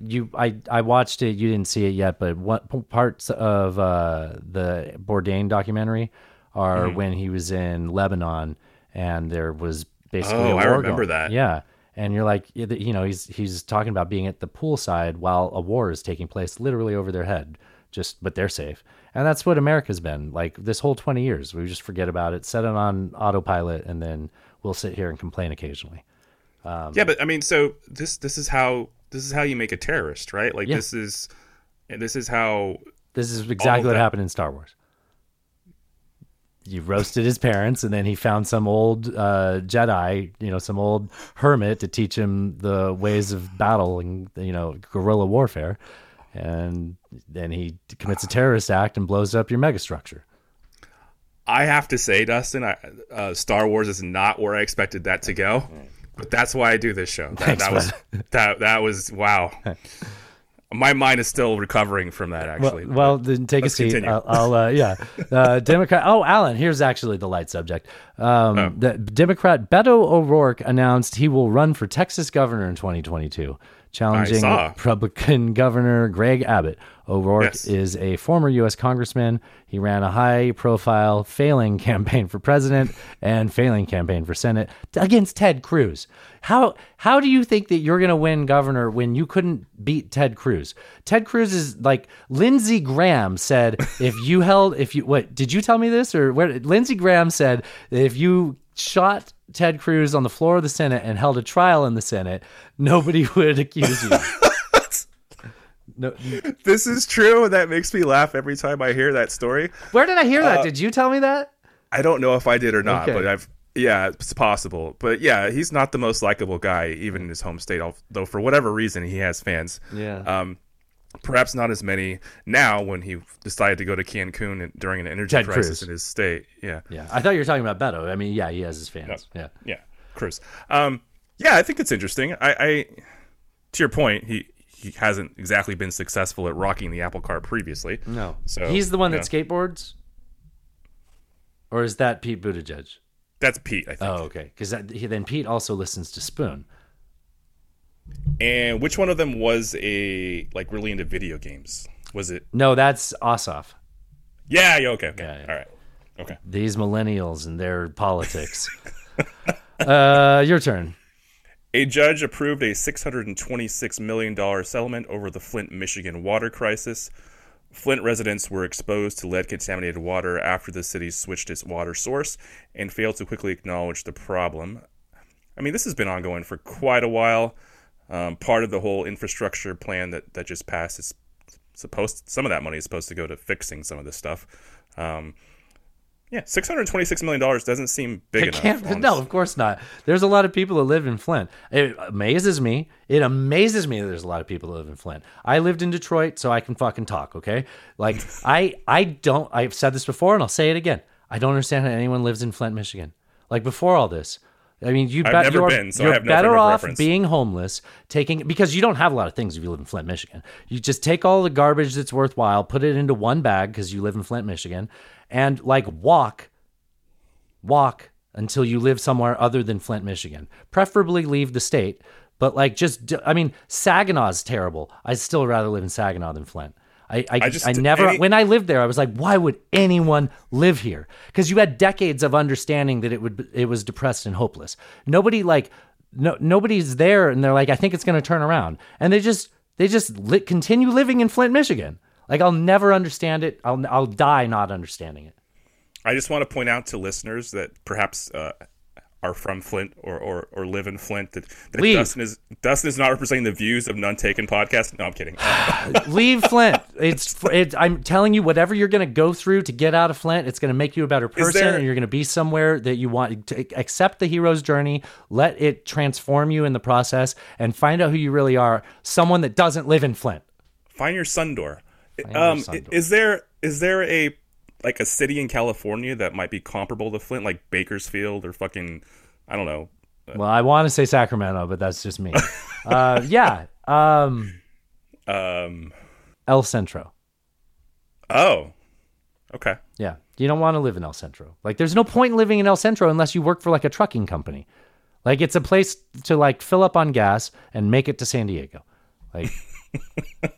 you i i watched it you didn't see it yet but what parts of uh the bourdain documentary are Mm-hmm. when he was in lebanon and there was basically Oh, a I war remember going- that. yeah and you're like you know he's he's talking about being at the poolside while a war is taking place literally over their head just but they're safe and that's what america's been like this whole 20 years we just forget about it set it on autopilot and then we'll sit here and complain occasionally yeah, but I mean, so this this is how this is how you make a terrorist, right? Like Yeah. this is this is how this is exactly what happened in star wars you roasted his parents and then he found some old uh, jedi you know some old hermit to teach him the ways of battle and you know guerrilla warfare and then he commits a terrorist act and blows up your megastructure I have to say, Dustin, I, uh, Star Wars is not where I expected that to go, but that's why I do this show. That, Thanks, that was that that was wow. My mind is still recovering from that. Actually, Well, well then take let's a seat. continue. I'll, I'll uh, yeah. Uh, Democrat. Oh, Alan, here's actually the light subject. Um, Oh. The Democrat Beto O'Rourke announced he will run for Texas governor in 2022, challenging. Republican Governor Greg Abbott. O'Rourke Yes. is a former U.S. congressman. He ran a high-profile failing campaign for president and failing campaign for senate against Ted Cruz. How how do you think that you're going to win governor when you couldn't beat Ted Cruz? Ted Cruz is like Lindsey Graham said if you held if you what did you tell me this or where Lindsey Graham said that if you shot Ted Cruz on the floor of the Senate and held a trial in the Senate, nobody would accuse you. No, this is true, that makes me laugh every time I hear that story. where did I hear that? did you tell me that? I don't know if I did or not, Okay. but I've yeah, it's possible. But yeah, he's not the most likable guy, even in his home state. al- Though for whatever reason, he has fans. Yeah. Um, perhaps not as many now when he decided to go to Cancun during an energy Ted crisis Cruz. in his state. Yeah. Yeah, I thought you were talking about Beto. I mean, yeah, he has his fans. Yeah. Yeah, Cruz. Um, yeah, I think it's interesting. I, I, to your point, he he hasn't exactly been successful at rocking the apple cart previously. No, So he's the one that know, skateboards, or is that Pete Buttigieg? That's Pete, I think. Oh, okay. Because then Pete also listens to Spoon. And which one of them was a like really into video games? Was it? No, that's Ossoff. Yeah. yeah okay. Okay. Yeah, yeah. All right. Okay. These millennials and their politics. uh, your turn. A judge approved a $626 million settlement over the Flint, Michigan water crisis. Flint residents were exposed to lead contaminated water after the city switched its water source and failed to quickly acknowledge the problem. I mean, this has been ongoing for quite a while. Um, part of the whole infrastructure plan that, that just passed is supposed some of that money is supposed to go to fixing some of this stuff. Um, yeah, six hundred twenty-six million dollars doesn't seem big I enough. can't. No, of course not. There's a lot of people that live in Flint. It amazes me. It amazes me that there's a lot of people that live in Flint. I lived in Detroit, so I can fucking talk. Okay, like I, I don't. I've said this before, and I'll say it again. I don't understand how anyone lives in Flint, Michigan. Like before all this, I mean, you bet never you're, been, so you're have no better of off reference. being homeless, taking because you don't have a lot of things if you live in Flint, Michigan. You just take all the garbage that's worthwhile, put it into one bag because you live in Flint, Michigan, and like walk, walk until you live somewhere other than Flint, Michigan. Preferably leave the state, but like just I mean, Saginaw's terrible. I'd still rather live in Saginaw than Flint. I, I, I I, never any- when I lived there, I was like, why would anyone live here? Because you had decades of understanding that it would it was depressed and hopeless. Nobody like no nobody's there, and they're like, I think it's going to turn around, and they just they just li- continue living in Flint, Michigan. Like I'll never understand it. I'll I'll die not understanding it. I just want to point out to listeners that perhaps uh, are from Flint or, or, or live in Flint that, that. Dustin is Dustin is not representing the views of None Taken podcast. No, I'm kidding. Leave Flint. It's, it's I'm telling you, whatever you're going to go through to get out of Flint, it's going to make you a better person, there- and you're going to be somewhere that you want to accept the hero's journey. Let it transform you in the process, and find out who you really are. Someone that doesn't live in Flint. Find your sun door. Find your Um, sun door. is there is there a like a city in California that might be comparable to Flint, like Bakersfield or fucking I don't know. Well, I want to say Sacramento, but that's just me. uh, yeah, um, Um, El Centro. oh, okay. Yeah, you don't want to live in El Centro. Like, there's no point in living in El Centro unless you work for like a trucking company. Like, it's a place to like fill up on gas and make it to San Diego. Like,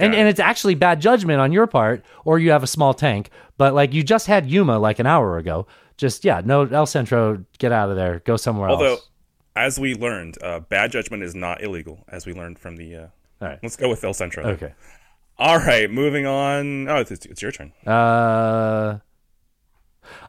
and and it's actually bad judgment on your part, or you have a small tank. But like, you just had Yuma like an hour ago. Just yeah, no El Centro, get out of there, go somewhere else. Although, else. as we learned, uh, bad judgment is not illegal. As we learned from the. Uh, All right. let's go with El Centro. Okay. All right, moving on. Oh, it's, it's your turn. Uh,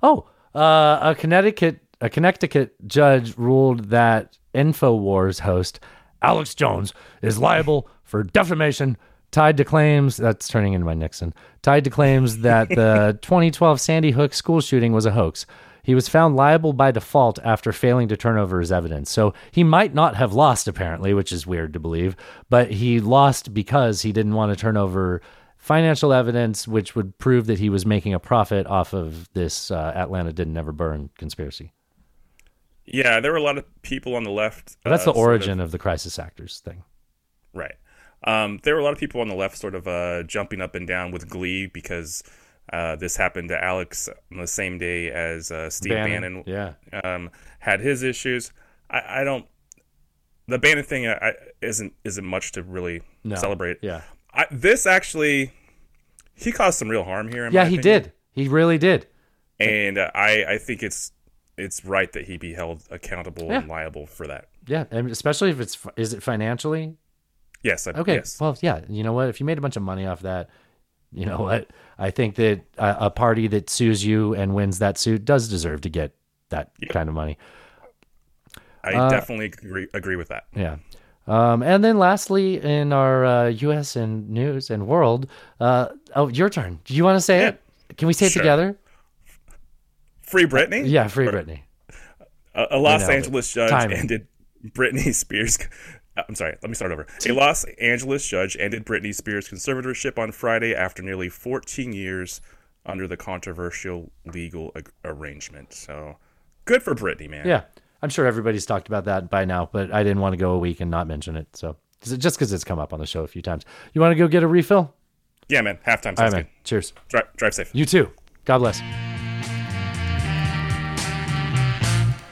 oh, uh, a Connecticut a Connecticut judge ruled that Infowars host Alex Jones is liable for defamation tied to claims that's turning into my Nixon tied to claims that the 2012 Sandy Hook school shooting was a hoax. He was found liable by default after failing to turn over his evidence. So he might not have lost, apparently, which is weird to believe, but he lost because he didn't want to turn over financial evidence which would prove that he was making a profit off of this uh, Atlanta didn't ever burn conspiracy. Yeah, there were a lot of people on the left. That's uh, the sort of- origin of, the crisis actors thing. Right. Um, there were a lot of people on the left sort of uh, jumping up and down with glee because uh, this happened to Alex on the same day as uh, Steve Bannon, Bannon, yeah. um, had his issues. I, I don't. The Bannon thing I, isn't isn't much to really No. celebrate. Yeah. I, this actually, he caused some real harm here. in Yeah, he opinion. did. He really did. and uh, I I think it's it's right that he be held accountable Yeah. and liable for that. Yeah, and especially if it's is it financially Yes. I, Okay. Yes. Well, yeah. You know what? If you made a bunch of money off that, you know what? I think that a, a party that sues you and wins that suit does deserve to get that kind of money. I uh, definitely agree, agree with that. Yeah. Um, and then lastly, in our uh, U.S. and news and world, uh, oh, your turn. Do you want to say Yeah. it? Can we say it together? Free Britney. Yeah, free Britney. A, a Los. Angeles judge Timing. ended Britney Spears. Uh, I'm sorry, let me start over. A Los Angeles judge ended Britney Spears' conservatorship on Friday after nearly 14 years under the controversial legal ag- arrangement. So good for Britney, man. Yeah, I'm sure everybody's talked about that by now, but I didn't want to go a week and not mention it. So just because it's come up on the show a few times, you want to go get a refill? Yeah, man. Halftime All right, sounds man. good. Cheers. Drive, drive safe. You too. God bless.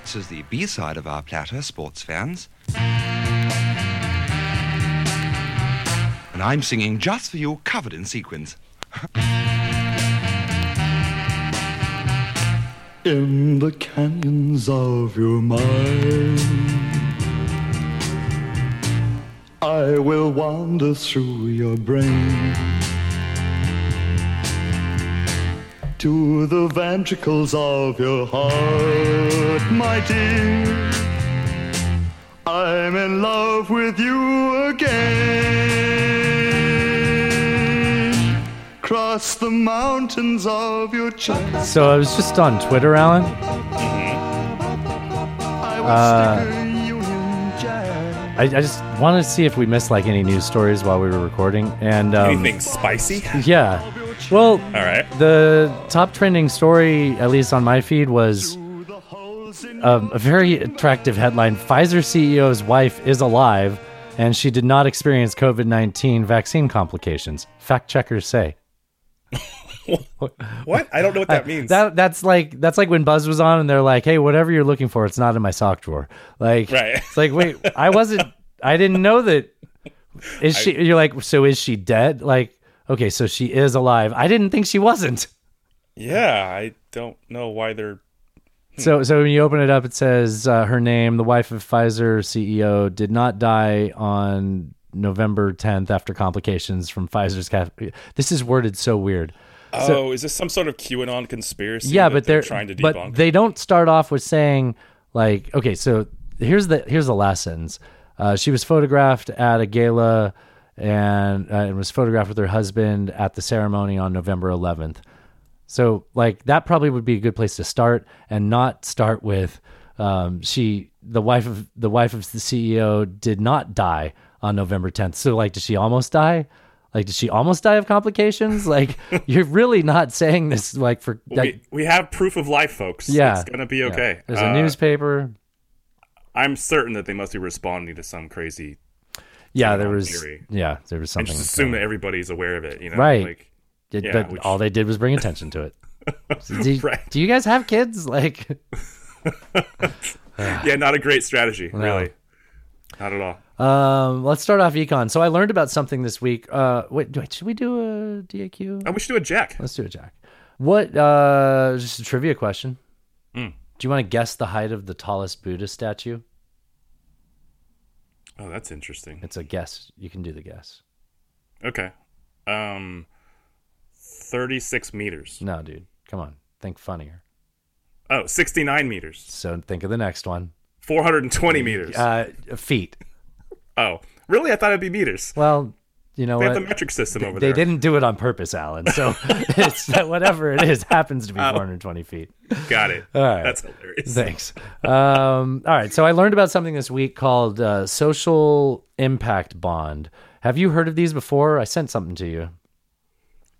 This is the B side of our platter, sports fans. And I'm singing just for you, covered in sequins. In the canyons of your mind, I will wander through your brain to the ventricles of your heart, my dear. I'm in love with you again. Cross the mountains of your chest. So I was just on Twitter, Alan. I Uh, stick a Union Jack. I, I just wanted to see if we missed like any news stories while we were recording, and um, Anything spicy? yeah. Well, All right. the top trending story, at least on my feed, was um, a very attractive headline Pfizer CEO's wife is alive and she did not experience COVID 19 vaccine complications. Fact checkers say. What? I don't know what that means. That that's like that's like when Buzz was on and they're like, "Hey, whatever you're looking for, it's not in my sock drawer." Like, Right. it's like, wait, I wasn't, I didn't know that. Is she? You're like, so is she dead? Like, okay, so she is alive. I didn't think she wasn't. yeah, I don't know why they're. So, so when you open it up, it says uh, her name, the wife of Pfizer CEO, did not die on November 10th after complications from Pfizer's. Ca- this is worded so weird. Oh, is this some sort of QAnon conspiracy? yeah that but they're, they're trying to but they don't start off with saying like okay so here's the here's the last sentence uh, she was photographed at a gala and, uh, and was photographed with her husband at the ceremony on november 11th so like that probably would be a good place to start and not start with um, she the wife of the wife of the ceo did not die on november 10th so like did she almost die like did she almost die of complications like you're really not saying this like for like, we, we have proof of life, folks. yeah, it's gonna be yeah. okay. There's a Uh, newspaper. I'm certain that they must be responding to some crazy. Yeah, there was. theory. Yeah, there was And something. just assume that everybody's aware of it. You know, Right. Like, Did- yeah, but which- all they did was bring attention to it. So do, Right. do you guys have kids? Like, yeah, not a great strategy, No. really. Not at all. Um, let's start off econ. So I learned about something this week. Uh, wait, wait, should we do a DAQ? Oh, we should do a jack. Let's do a jack. What? Uh, just a trivia question. Mm. Do you want to guess the height of the tallest Buddha statue? Oh, that's interesting. It's a guess. You can do the guess. Okay. Um, 36 meters. No, dude. Come on. Think funnier. Oh, 69 meters. So think of the next one. 420 meters. Uh, feet. Oh, really? I thought it'd be meters. Well, you know They what? have the metric system over there. they didn't do it on purpose, Alan. So it's whatever it is happens to be Oh. 420 feet. Got it. All right. That's hilarious. Thanks. Um, all right. So I learned about something this week called uh, social impact bond. Have you heard of these before? I sent something to you.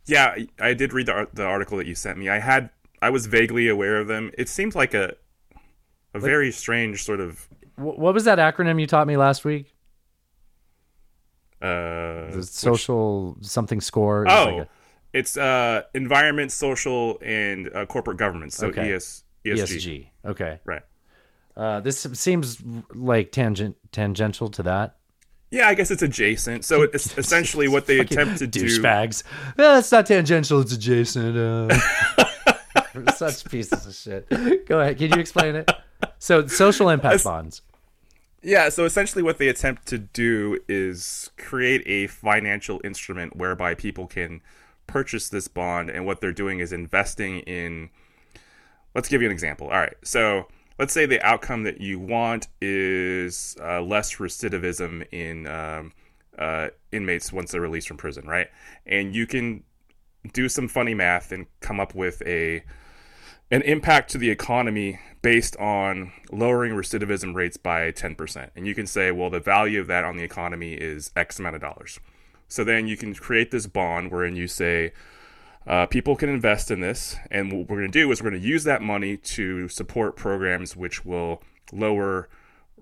Yeah, I did read the the article that you sent me. I had I was vaguely aware of them. It seemed like a a very strange sort of What was that acronym you taught me last week? Uh The which- social something score. Oh, like it's uh environment, social, and uh, corporate governance. So Okay. ES, a ESG. ESG. Okay. Right. Uh, this seems like tangent tangential to that. Yeah, I guess it's adjacent. So it's essentially what they attempt to do. douchebags. Well, it's not tangential; it's adjacent. Uh, such pieces of shit. Go ahead. Can you explain it? So, social impact bonds. Yeah, so essentially what they attempt to do is create a financial instrument whereby people can purchase this bond and what they're doing is investing in let's give you an example. All right. So, let's say the outcome that you want is uh, less recidivism in um, uh, inmates once they're released from prison, right? And you can do some funny math and come up with a an impact to the economy based on lowering recidivism rates by 10%. And you can say, well, the value of that on the economy is X amount of dollars. So then you can create this bond wherein you say, uh, people can invest in this. And what we're going to do is we're going to use that money to support programs which will lower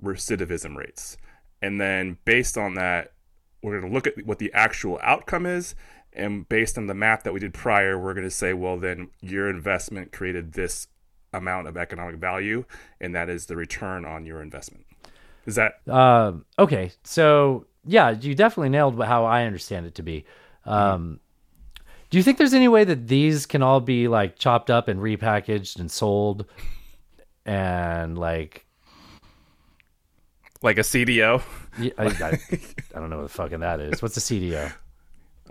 recidivism rates. And then based on that, we're going to look at what the actual outcome is. And based on the math that we did prior, we're going to say, well, then your investment created this amount of economic value, and that is the return on your investment. Is that Uh, okay, so yeah, you definitely nailed how I understand it to be. Um, do you think there's any way that these can all be like chopped up and repackaged and sold, and like like a CDO, I don't know what the fucking that is. What's a CDO?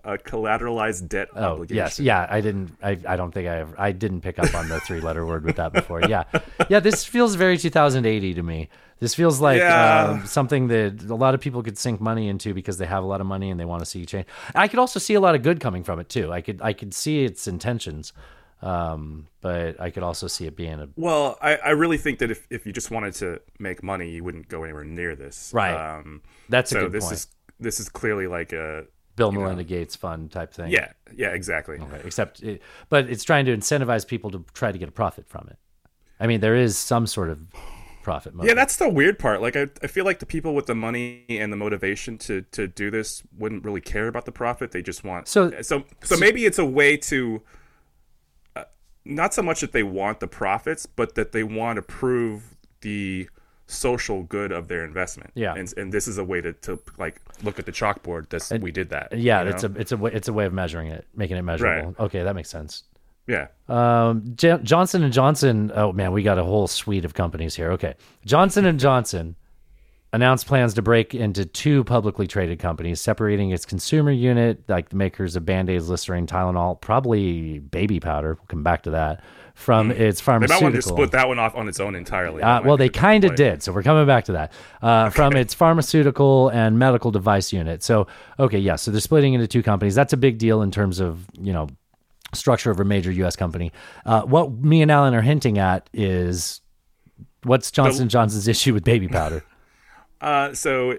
A collateralized debt Oh obligation? yes, yeah. I didn't. I, I don't think I ever. I didn't pick up on the three letter word with that before. Yeah, yeah. This feels very 2080 to me. This feels like Yeah. um, something that a lot of people could sink money into because they have a lot of money and they want to see change. I could also see a lot of good coming from it too. I could. I could see its intentions, um, but I could also see it being a Well, I, I really think that if, if you just wanted to make money, you wouldn't go anywhere near this. Right. Um, That's a so this point. is this is clearly like a Bill you know, Melinda Gates fund type thing. Yeah, yeah, exactly. Okay, except, it, but it's trying to incentivize people to try to get a profit from it. I mean, there is some sort of profit motive. Yeah, that's the weird part. Like, I, I feel like the people with the money and the motivation to, to do this wouldn't really care about the profit. They just want So- so so maybe it's a way to uh, not so much that they want the profits, but that they want to prove the social good of their investment. Yeah. and and this is a way to, to like look at the chalkboard. This we did that. yeah, it's know? a it's a way, it's a way of measuring it, making it measurable. Okay, that makes sense. yeah. Um, J- Johnson and Johnson. Oh man, we got a whole suite of companies here. Okay, Johnson and Johnson announced plans to break into two publicly traded companies, separating its consumer unit, like the makers of Band-Aids, Listerine, Tylenol, probably baby powder. We'll come back to that from its Hmm. They might pharmaceutical. want to split that one off on its own entirely. Uh, well, they kind of did. So we're coming back to that uh, from its pharmaceutical and medical device unit. So, okay, yeah. So they're splitting into two companies. That's a big deal in terms of, you know, structure of a major U.S. company. Uh, what me and Alan are hinting at is what's Johnson Johnson's issue with baby powder? Uh, so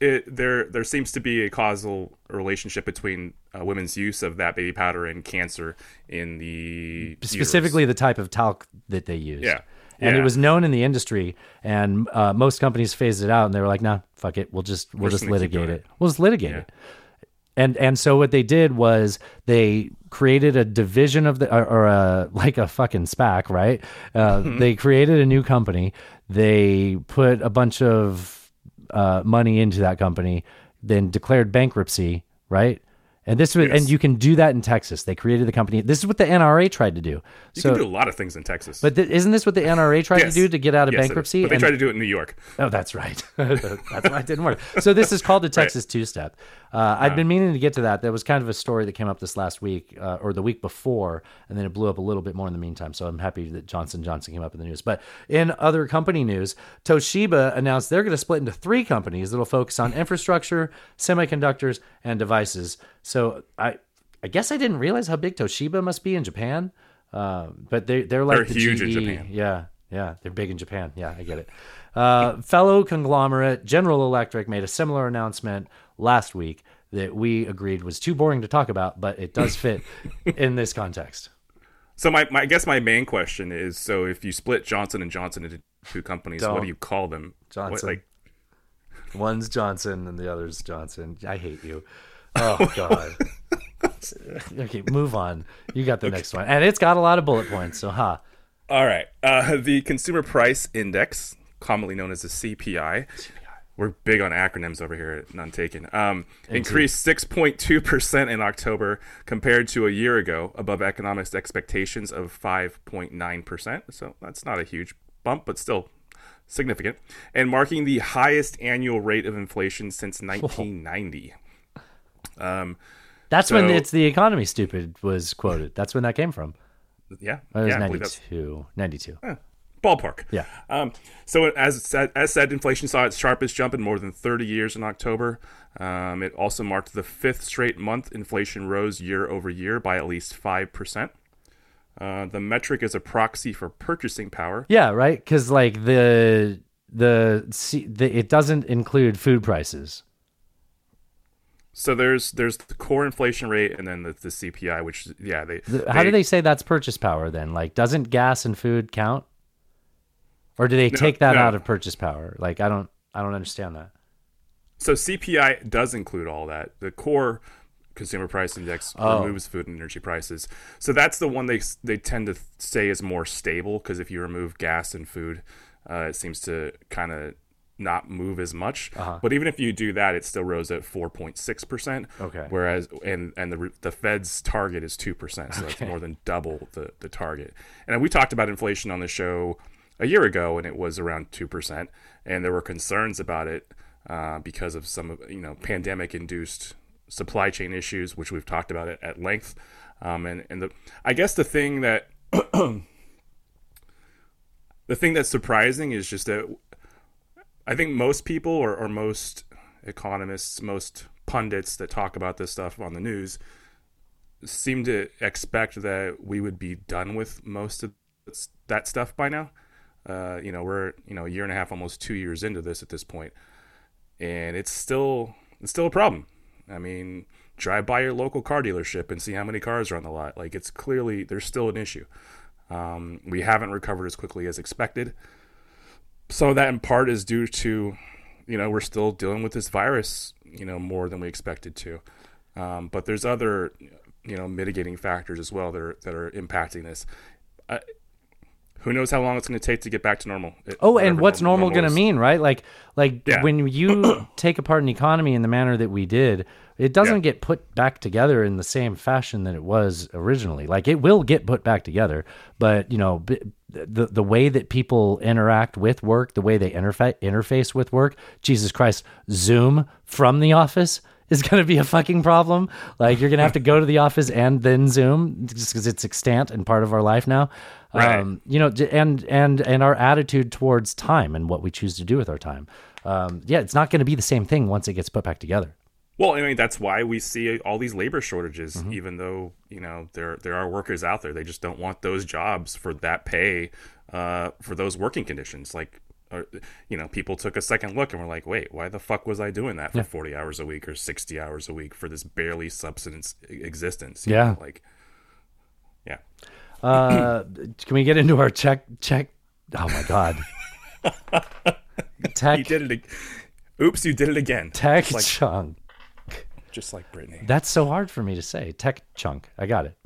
it, there there seems to be a causal relationship between uh, women's use of that baby powder and cancer in the Specifically, the type of talc that they use. Yeah. And it was known in the industry, and uh, most companies phased it out, and they were like, "Nah, fuck it, we'll just we'll just just litigate it. We'll just litigate Yeah. it." and and so what they did was they created a division of the or, or a like a fucking SPAC, right? Uh. They created a new company. They put a bunch of uh, money into that company, then declared bankruptcy, right? And this was, and you can do that in Texas. They created the company. This is what the NRA tried to do. You so, can do a lot of things in Texas. but th- isn't this what the NRA tried Yes. to do to get out of Yes, bankruptcy? But they And- tried to do it in New York. Oh, that's right. that's why it didn't work. So this is called the Texas Two Step. Uh, I've been meaning to get to that. There was kind of a story that came up this last week uh, or the week before, and then it blew up a little bit more in the meantime. So I'm happy that Johnson Johnson came up in the news. But in other company news, Toshiba announced they're going to split into three companies that'll focus on infrastructure, semiconductors, and devices. So I, I guess I didn't realize how big Toshiba must be in Japan. Uh, but they they're like They're the huge in Japan. Yeah, yeah, they're big in Japan. Yeah, I get it. Uh, fellow conglomerate General Electric made a similar announcement last week that we agreed was too boring to talk about, but it does fit in this context. So my, my I guess my main question is: so if you split Johnson and Johnson into two companies, Don't. what do you call them? What, Johnson. like One's Johnson and the other's Johnson. I hate you. Oh God. okay, move on. You got the next one, and it's got a lot of bullet points. So, ha. All right. Uh, the Consumer Price Index, commonly known as the CPI. We're big on acronyms over here at None Taken. Um, increased 6.2% in October compared to a year ago, above economists' expectations of 5.9%. So that's not a huge bump, but still significant. And marking the highest annual rate of inflation since 1990. Um, That's when it's the economy stupid was quoted. That's when that came from. yeah. It was yeah, I believe that's- 92. 92. ballpark. Yeah. Um, so as said, as said, inflation saw its sharpest jump in more than 30 years in October. Um, it also marked the fifth straight month inflation rose year over year by at least five percent. Uh, the metric is a proxy for purchasing power. Yeah, right. Because like the the, the it doesn't include food prices. So there's there's the core inflation rate and then the, the CPI, which yeah they, The- How do they say that's purchase power then? Like, doesn't gas and food count, or do they take that no. out of purchase power? Like, I don't I don't understand that. So CPI does include all that. The core consumer price index Oh. removes food and energy prices. So that's the one they they tend to say is more stable because if you remove gas and food, uh, it seems to kind of not move as much. Uh-huh. But even if you do that, it still rose at 4.6 percent. Okay. Whereas and and the the Fed's target is two percent, so that's more than double the the target. And we talked about inflation on the show a year ago, and it was around two percent, and there were concerns about it uh, because of some of you know pandemic induced supply chain issues, which we've talked about at, at length. Um, and and the I guess the thing that the thing that's surprising is just that I think most people or, or most economists, most pundits that talk about this stuff on the news seem to expect that we would be done with most of that stuff by now. Uh, you know, we're you know a year and a half, almost two years into this at this point, and it's still it's still a problem. I mean, drive by your local car dealership and see how many cars are on the lot. Like it's clearly there's still an issue. Um, we haven't recovered as quickly as expected. Some of that, in part, is due to, you know, we're still dealing with this virus, you know, more than we expected to. Um, but there's other, you know, mitigating factors as well that are that are impacting this. Uh, who knows how long it's going to take to get back to normal? It- Oh, and what's normal, going to mean, right? Like, like Yeah. when you take apart an economy in the manner that we did, it doesn't Yeah. get put back together in the same fashion that it was originally. Like, it will get put back together, but you know, b- the the way that people interact with work, the way they interfa- interface with work, Jesus Christ, Zoom from the office is going to be a fucking problem. Like, you're going to have to go to the office and then Zoom just because it's extant and part of our life now. Right. Um, you know, and and and our attitude towards time and what we choose to do with our time. Um, yeah, it's not going to be the same thing once it gets put back together. Well, I mean that's why we see all these labor shortages, Mm-hmm. even though you know there there are workers out there. They just don't want those jobs for that pay, uh, for those working conditions. Like, uh, you know, people took a second look and were like, "Wait, why the fuck was I doing that for forty hours a week or sixty hours a week for this barely subsistence existence?" You Yeah. know, like, yeah. Uh, can we get into our check check? Oh my god, You did it. Oops, you did it again. tech like, chunk. Just like Britney. That's so hard for me to say. Tech chunk. I got it.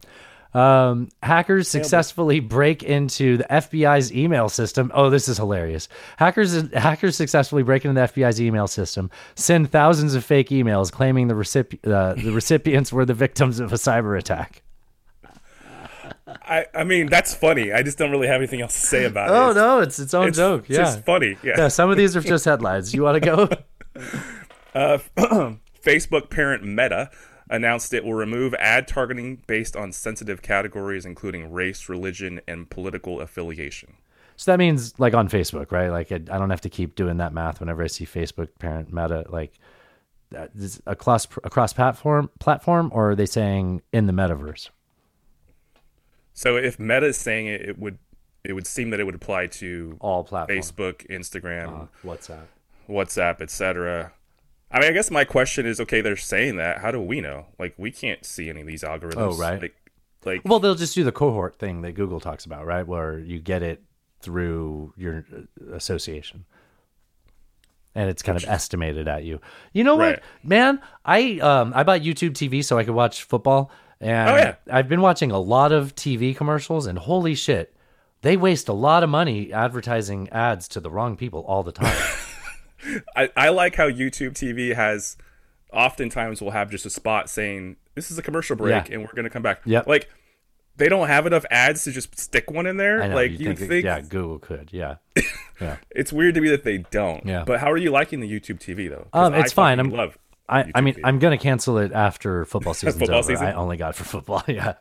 Um, hackers successfully break into the FBI's email system. Oh, this is hilarious. Hackers hackers successfully break into the FBI's email system, send thousands of fake emails claiming the recipient uh, the recipients were the victims of a cyber attack. I, I mean, that's funny. I just don't really have anything else to say about it. Oh no, it's its own it's joke. Yeah, just funny. Yeah. yeah. Some of these are just headlines. You want to go? Facebook parent Meta announced it will remove ad targeting based on sensitive categories, including race, religion, and political affiliation. So that means like on Facebook, right? Like I, I don't have to keep doing that math whenever I see Facebook parent Meta. Like across across platform platform, or are they saying in the metaverse? So if Meta is saying it, it would it would seem that it would apply to All platforms. Facebook, Instagram, uh, WhatsApp. WhatsApp, etc. I mean, I guess my question is, okay, they're saying that. How do we know? Like, we can't see any of these algorithms. Oh, right. Like, like Well, they'll just do the cohort thing that Google talks about, right? Where you get it through your association. And it's kind of estimated at you. You know what, man? I um I bought YouTube TV so I could watch football, and Oh, yeah. I've been watching a lot of TV commercials, and holy shit, they waste a lot of money advertising ads to the wrong people all the time. I, I like how YouTube TV has oftentimes will have just a spot saying this is a commercial break Yeah. and we're gonna come back. Yep. Like they don't have enough ads to just stick one in there. Know. like you think, think, yeah, Google could, yeah. Yeah. it's weird to me that they don't. Yeah. But how are you liking the YouTube TV though? Um, it's I fine. I'm love. I, I mean, TV. I'm gonna cancel it after football season's Football over. season? I only got it for football. Yeah,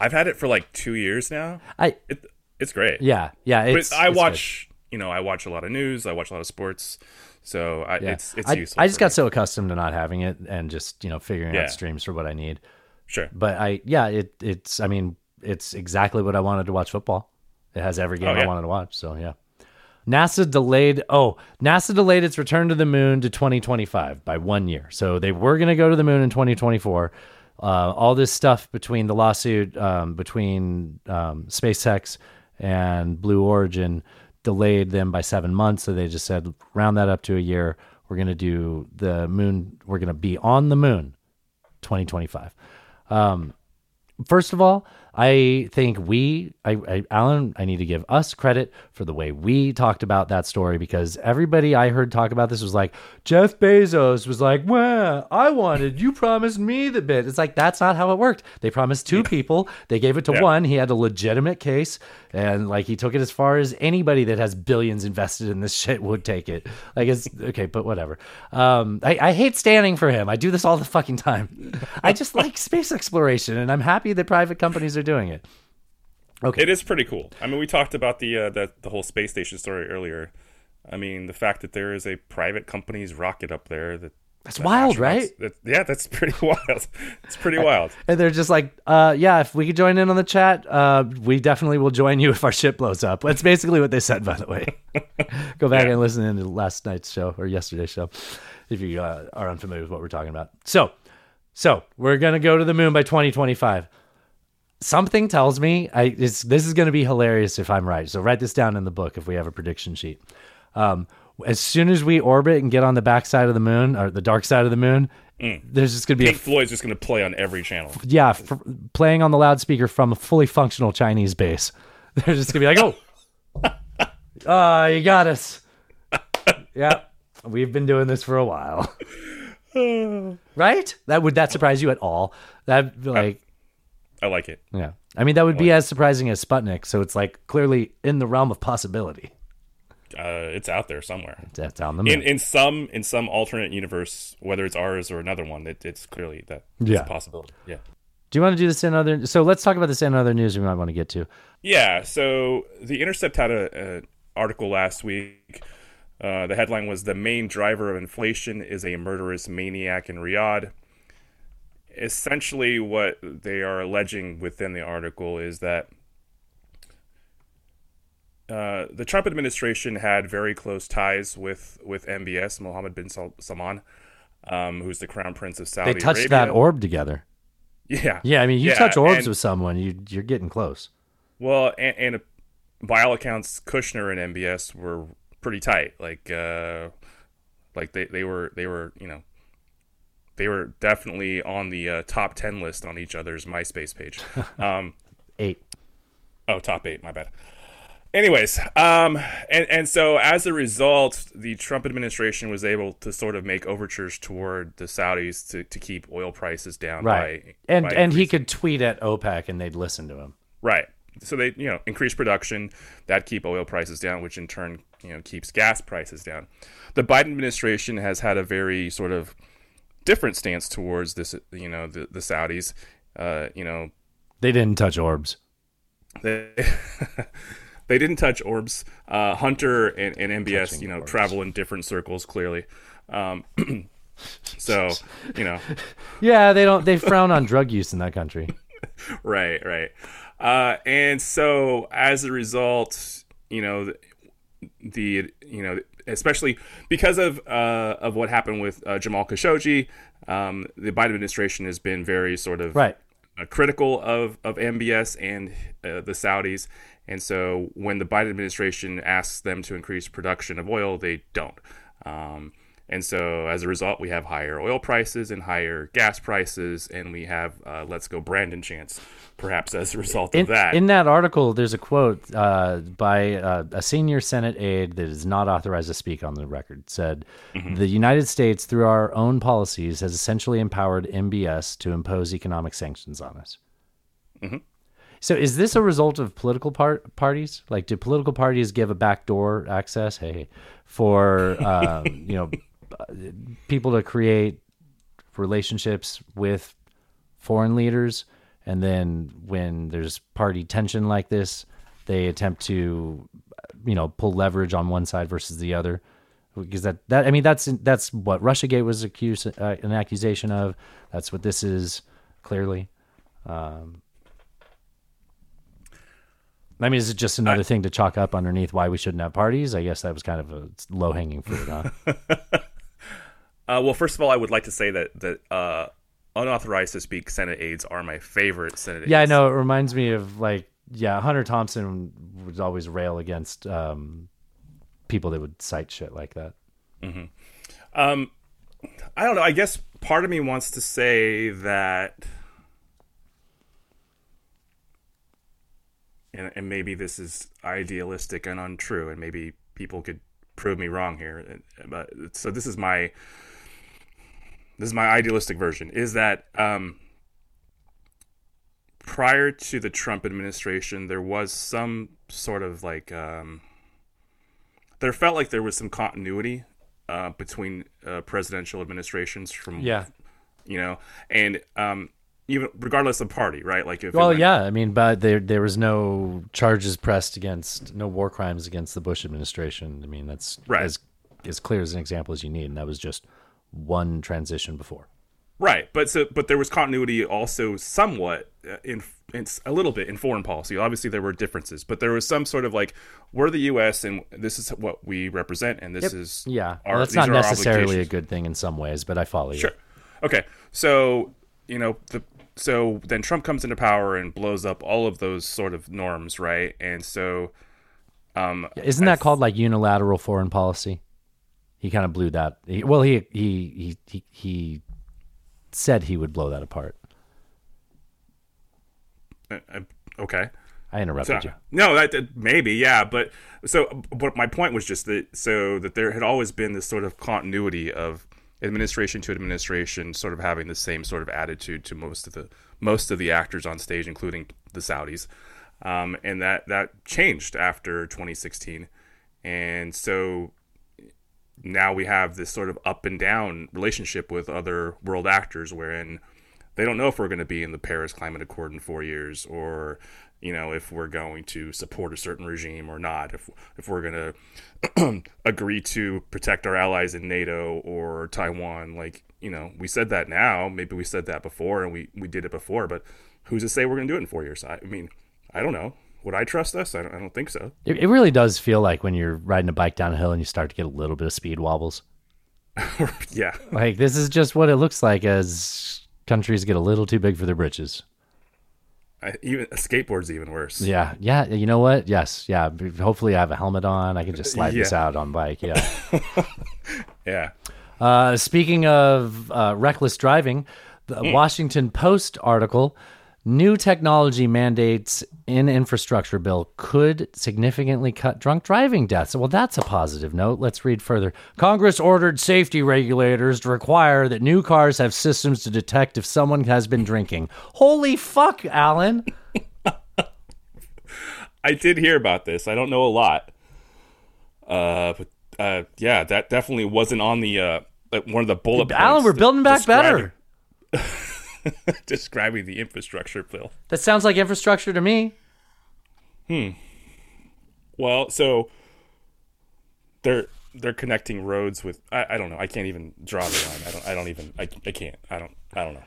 I've had it for like two years now. I It, it's great. yeah yeah. But It's I it's watch. You know, I watch a lot of news. I watch a lot of sports. So I. Yeah. it's it's I, useful. I just got me. so accustomed to not having it and just you know figuring Yeah. out streams for what I need. sure. But I yeah, it it's I mean it's exactly what I wanted to watch football. It has every game Oh, I wanted to watch. So yeah. NASA delayed. Oh, NASA delayed its return to the moon to 2025 by one year. So they were going to go to the moon in 2024. Uh, all this stuff between the lawsuit um, between um, SpaceX and Blue Origin delayed them by seven months. So they just said round that up to a year. We're going to do the moon. We're going to be on the moon 2025. Um, first of all, I think we, I, I, Alan, I need to give us credit for the way we talked about that story because everybody I heard talk about this was like, Jeff Bezos was like, well, I wanted, you promised me the bit. It's like, that's not how it worked. They promised two people, they gave it to Yeah. one. He had a legitimate case, and like he took it as far as anybody that has billions invested in this shit would take it. Like, it's okay, but whatever. Um, I, I hate standing for him. I do this all the fucking time. I just like space exploration, and I'm happy that private companies are doing it. Okay. It is pretty cool. I mean, we talked about the uh, the the whole space station story earlier. I mean, the fact that there is a private company's rocket up there that That's that wild, right? that- yeah, that's pretty wild. It's pretty wild. And they're just like, uh, yeah, if we could join in on the chat, uh, we definitely will join you if our ship blows up. That's basically what they said, by the way. Go back and listen to last night's show or yesterday's show if you uh, are unfamiliar with what we're talking about. So, so we're gonna go to the moon by 2025. Something tells me I this is going to be hilarious if I'm right. So write this down in the book if we have a prediction sheet. Um, as soon as we orbit and get on the back side of the moon or the dark side of the moon, there's just going to be Pink a Floyd's just going to play on every channel. yeah f- playing on the loudspeaker from a fully functional Chinese base. They're just going to be like, oh, ah, you got us. yeah, we've been doing this for a while. right? That would that surprise you at all? That like I like it. yeah. I mean, that would be as surprising as Sputnik. So it's like clearly in the realm of possibility. Uh, it's out there somewhere. That's on the moon. In in some in some alternate universe, whether it's ours or another one, it, it's clearly that it's Yeah. a possibility. Yeah. Do you want to do this in other? So let's talk about this in other news we might want to get to. Yeah, so the Intercept had a, a article last week. Uh, the headline was "The main driver of inflation is a murderous maniac in Riyadh." Essentially, what they are alleging within the article is that uh, the Trump administration had very close ties with with MBS, Mohammed bin Salman, um, who's the crown prince of Saudi They touched Arabia. that orb together. Yeah, Yeah, I mean, you Yeah, touch orbs and- with someone, you you're getting close. Well, and, and by all accounts, Kushner and MBS were pretty tight. Like, uh, like they, they were they were you know they were definitely on the uh, top ten list on each other's MySpace page. Um, Eight. oh, top eight. My bad. Anyways, um, and and so as a result, the Trump administration was able to sort of make overtures toward the Saudis to, to keep oil prices down. Right. By, and by and he could tweet at OPEC and they'd listen to him. Right. So they, you know, increase production, that keep oil prices down, which in turn, you know, keeps gas prices down. The Biden administration has had a very sort of different stance towards this, you know, the, the Saudis. Uh, you know, They didn't touch orbs. they they didn't touch orbs. Uh, Hunter and, and MBS, Touching you know, orbs. travel in different circles clearly. Um, so, you know, Yeah, they don't. They frown on drug use in that country. right, right. Uh, and so as a result, you know, the, you know, especially because of uh, of what happened with uh, Jamal Khashoggi, um, the Biden administration has been very sort of Right. uh, critical of of MBS and uh, the Saudis. And so when the Biden administration asks them to increase production of oil, they don't. Um, and so as a result, we have higher oil prices and higher gas prices, and we have uh, "Let's Go Brandon" Chance, perhaps as a result In, of that. in that article, there's a quote uh, by uh, a senior Senate aide that is not authorized to speak on the record. Said, Mm-hmm. "The United States, through our own policies, has essentially empowered MBS to impose economic sanctions on us." Mm-hmm. So, is this a result of political part- parties? Like, do political parties give a backdoor access? Hey, for um, you know, people to create relationships with foreign leaders, and then when there's party tension like this, they attempt to, you know, pull leverage on one side versus the other. Because that, that I mean, that's that's what RussiaGate was accused uh, an accusation of. That's what this is clearly. Um, I mean, is it just another thing to chalk up underneath why we shouldn't have parties? I guess that was kind of a low hanging fruit, huh? Uh, well, first of all, I would like to say that that uh, unauthorized to speak Senate aides are my favorite Senate aides. Yeah, I know. It reminds me of like, yeah, Hunter Thompson would always rail against um, people that would cite shit like that. Um, I don't know. I guess part of me wants to say that, and, and maybe this is idealistic and untrue, and maybe people could prove me wrong here. But so this is my this is my idealistic version. Is that um, prior to the Trump administration, there was some sort of like um, there felt like there was some continuity uh, between uh, presidential administrations from Yeah. you know and um, even regardless of party right like Well, went- yeah. I mean, but there there was no charges pressed against, no war crimes against the Bush administration. I mean, that's Right. as as clear as an example as you need, and that was just one transition before. right but so but there was continuity also somewhat uh, in, in a little bit in foreign policy obviously there were differences but there was some sort of like we're the U.S. and this is what we represent and this is Yeah, our, well, that's not necessarily a good thing in some ways, but I follow you. Sure. Okay. So you know the so then Trump comes into power and blows up all of those sort of norms, right? And so, um, Isn't that called like unilateral foreign policy? He kind of blew that. He, well, he, he he he he said he would blow that apart. uh, uh, okay. I interrupted So- you. No, that, that- maybe, yeah, but so, but my point was just that so that there had always been this sort of continuity of administration to administration, sort of having the same sort of attitude to most of the most of the actors on stage, including the Saudis, um, and that that changed after 2016, and so now we have this sort of up and down relationship with other world actors, wherein they don't know if we're going to be in the Paris Climate Accord in four years, or you know if we're going to support a certain regime or not, if if we're going to agree to protect our allies in NATO or Taiwan. Like you know, we said that now. Maybe we said that before, and we we did it before, but who's to say we're going to do it in four years? I, I mean, I don't know. Would I trust us? I don't, I don't think so. It, it really does feel like when you're riding a bike down a hill and you start to get a little bit of speed wobbles. yeah. Like this is just what it looks like as countries get a little too big for their britches. I, even a skateboard's even worse. Yeah, yeah. You know what? Yes, yeah. Hopefully, I have a helmet on. I can just slide this out on bike. Yeah. Yeah. Uh, speaking of uh, reckless driving, the Hmm. Washington Post article: New technology mandates in infrastructure bill could significantly cut drunk driving deaths. Well, that's a positive note. Let's read further. Congress ordered safety regulators to require that new cars have systems to detect if someone has been drinking. Holy fuck, Alan! I did hear about this. I don't know a lot. Uh, but uh, yeah, that definitely wasn't on the uh like one of the bullet. Alan, points Alan, we're building back better. describing- describing the infrastructure bill. That sounds like infrastructure to me. Hmm. Well, so they're they're connecting roads with I, I don't know. I can't even draw the line. I don't I don't even I, I can't. I don't I don't know.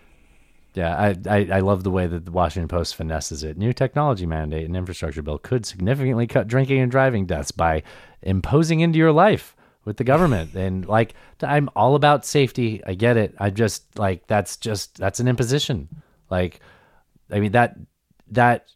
Yeah, I, I, I love the way that the Washington Post finesses it. New technology mandate and infrastructure bill could significantly cut drinking and driving deaths by imposing into your life with the government. and like, I'm all about safety. I get it. I just like that's just that's an imposition. Like, I mean that that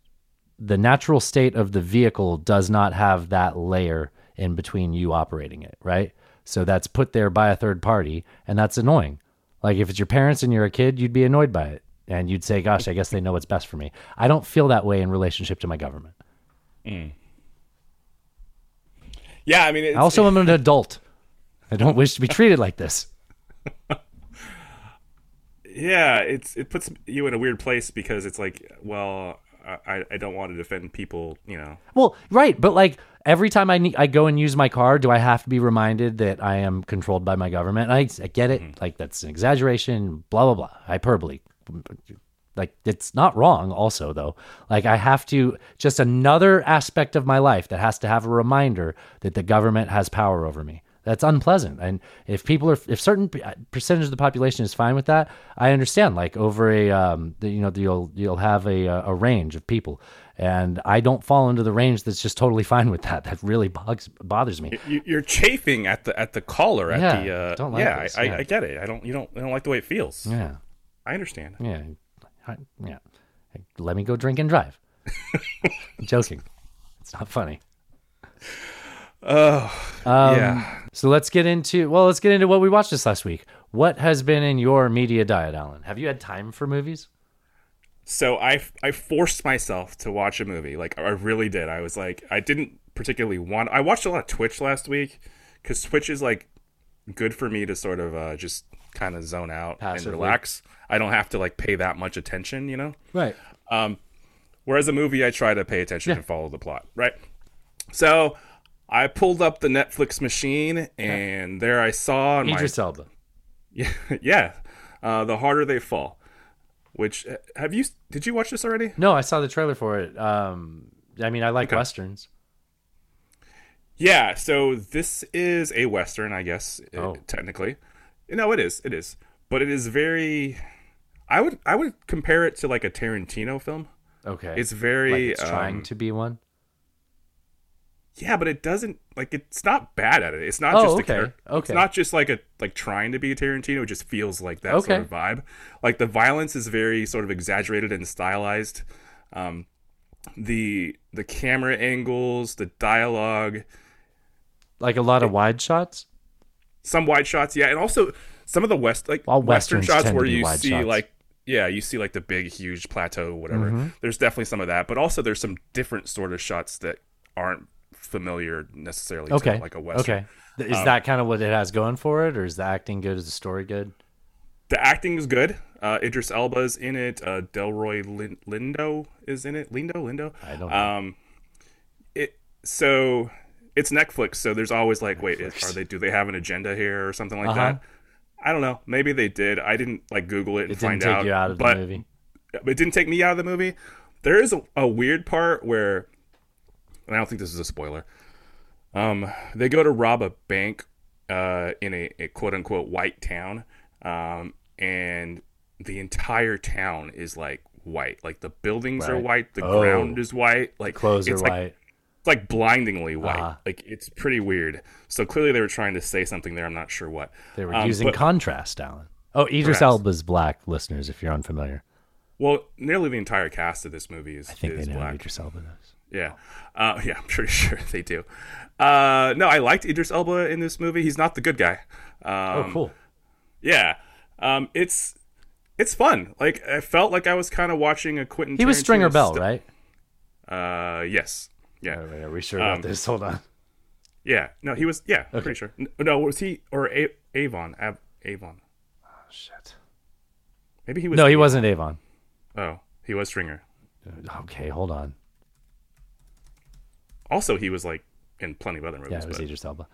the natural state of the vehicle does not have that layer in between you operating it, right? So that's put there by a third party, and that's annoying. Like if it's your parents and you're a kid, you'd be annoyed by it. And you'd say, gosh, I guess they know what's best for me. I don't feel that way in relationship to my government. Mm. Yeah, I mean, it's, I also am an adult. I don't wish to be treated like this. yeah, it's it puts you in a weird place because it's like, well, I I don't want to defend people, you know. Well, right, but like every time I need, I go and use my car, do I have to be reminded that I am controlled by my government? I, I get it. Mm-hmm. Like that's an exaggeration, blah blah blah, hyperbole. Like it's not wrong. Also, though, like I have to just another aspect of my life that has to have a reminder that the government has power over me. That's unpleasant. And if people are, if certain percentage of the population is fine with that, I understand. Like over a, um, the, you know, you'll you'll have a uh, a range of people, and I don't fall into the range that's just totally fine with that. That really bugs bothers me. You, you're chafing at the at the collar at Yeah, the uh, don't like yeah, I, yeah. I, I get it. I don't you don't I don't like the way it feels. Yeah, I understand. yeah, I- yeah. Let me go drink and drive. I'm joking. It's not funny. Oh, um, yeah. So let's get into well, let's get into what we watched this last week. What has been in your media diet, Alan? Have you had time for movies? So I I forced myself to watch a movie. Like I really did. I was like I didn't particularly want. I watched a lot of Twitch last week because Twitch is like good for me to sort of uh, just kind of zone out Passively. and relax. I don't have to like pay that much attention, you know. Right. Um, Whereas a movie, I try to pay attention and follow the plot, right? So I pulled up the Netflix machine, and there I saw on my Idris Elba. yeah, yeah, uh, the harder they fall. Which uh, have you? Did you watch this already? No, I saw the trailer for it. Um, I mean, I like Okay. westerns. Yeah, so this is a western, I guess, uh, Oh. technically. No, it is. It is. But it is very I would I would compare it to like a Tarantino film. Okay. It's very like it's trying um, to be one. Yeah, but it doesn't like it's not bad at it. It's not Oh, just a okay. It's not just like a like trying to be a Tarantino. It just feels like that Okay. sort of vibe. Like the violence is very sort of exaggerated and stylized. Um, the the camera angles, the dialogue, Like a lot of wide shots. Some wide shots, yeah, and also some of the west like All western shots where you see shots. like yeah, you see like the big huge plateau whatever. Mm-hmm. There's definitely some of that, but also there's some different sort of shots that aren't familiar necessarily Okay. to like a western. Okay. Is Um, that kind of what it has going for it, or is the acting good? Is the story good? The acting is good. Uh, Idris Elba's in it. Uh, Delroy Lin- Lindo is in it. Lindo, Lindo. I don't know. Um, it so it's Netflix. So there's always like, wait, is, are they? Do they have an agenda here or something like Uh-huh. that? I don't know. Maybe they did. I didn't like Google it and It didn't find take out. you out of but the movie. it didn't take me out of the movie. There is a, a weird part where, and I don't think this is a spoiler. Um, they go to rob a bank, uh, in a, a quote unquote white town, um, and the entire town is like white. Like the buildings are white, the Oh. ground is white, like Clothes are it's like white. It's like blindingly white. Uh-huh. Like it's pretty weird. So clearly they were trying to say something there. I'm not sure what. They were Um, using but- contrast, Alan. Oh, Idris Perhaps. Elba's black, listeners, if you're unfamiliar. Well, nearly the entire cast of this movie is, I think is they know black. Idris Elba is. Yeah, uh, yeah, I'm pretty sure they do. Uh, no, I liked Idris Elba in this movie. He's not the good guy. Um, oh, cool. Yeah, um, it's it's fun. Like I felt like I was kind of watching a Quentin. He was Stringer Tarantino Bell, st- right? Uh, yes. Yeah. Wait, wait, are we sure about Um, this? Hold on. Yeah. No, he was. Yeah, Okay. pretty sure. No, was he or A- Avon? Av- Avon. Oh, shit. Maybe he was. No, he Avon. wasn't Avon. Oh, he was Stringer. Okay, hold on. Also, he was like in plenty of other movies. Yeah, it was but- Idris Elba.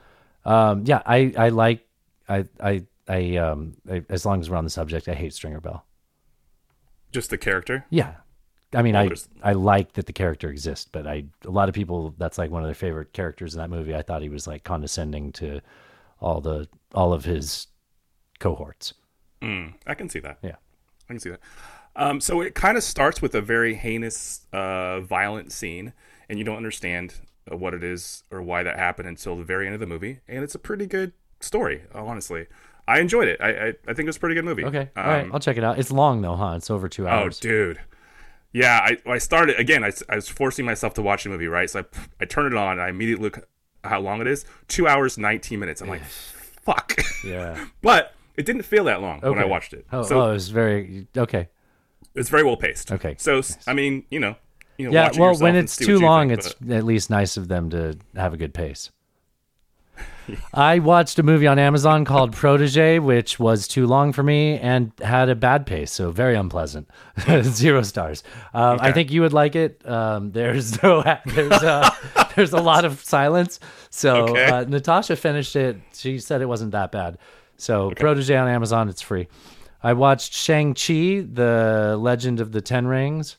Um, yeah, I, I like, I, I, I, um, I, as long as we're on the subject, I hate Stringer Bell. just the character. Yeah. I mean, Oh, I, I like that the character exists, but I, a lot of people, that's like one of their favorite characters in that movie. I thought he was like condescending to all the, all of his cohorts. Mm, I can see that. Yeah. I can see that. Um, so it kind of starts with a very heinous, uh, violent scene, and you don't understand uh, what it is or why that happened until the very end of the movie. And it's a pretty good story, honestly. I enjoyed it. I I, I think it was a pretty good movie. Okay. all right. Um, I'll check it out. It's long though, huh? It's over two hours. Oh, dude. Yeah, I, I started again. I, I was forcing myself to watch the movie, right? So I, I turned it on. And I immediately look how long it is. Two hours, nineteen minutes. I'm like, fuck. Yeah. but it didn't feel that long when I watched it. Oh, so oh, it was very, okay. it's very well paced. Okay. So I mean, you know, you know, yeah. Well, when it's too long, think, it's but- at least nice of them to have a good pace. I watched a movie on Amazon called Protege, which was too long for me and had a bad pace, so very unpleasant. Zero stars. Um, I think you would like it. Um, there's no, there's uh, there's a lot of silence. So Okay. uh, Natasha finished it. She said it wasn't that bad. So Protege on Amazon, it's free. I watched Shang Chi, the Legend of the Ten Rings,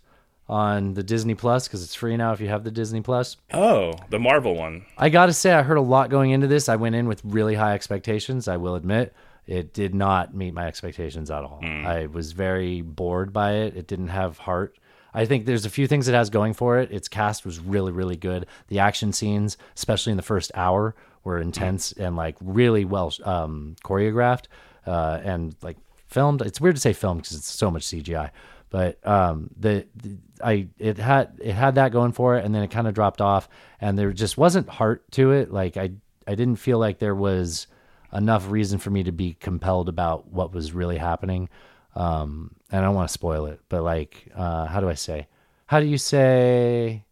on the Disney Plus because it's free now if you have the Disney Plus. oh, the Marvel one. I gotta say, I heard a lot going into this. I went in with really high expectations. I will admit, it did not meet my expectations at all. I was very bored by it. It didn't have heart. I think there's a few things it has going for it. Its cast was really, really good. The action scenes, especially in the first hour, were intense and like really well um, choreographed uh, and like filmed. It's weird to say filmed because it's so much CGI, but um, the, the I it had it had that going for it, and then it kind of dropped off, and there just wasn't heart to it. Like I I didn't feel like there was enough reason for me to be compelled about what was really happening. Um, and I don't want to spoil it, but like, uh, how do I say? How do you say?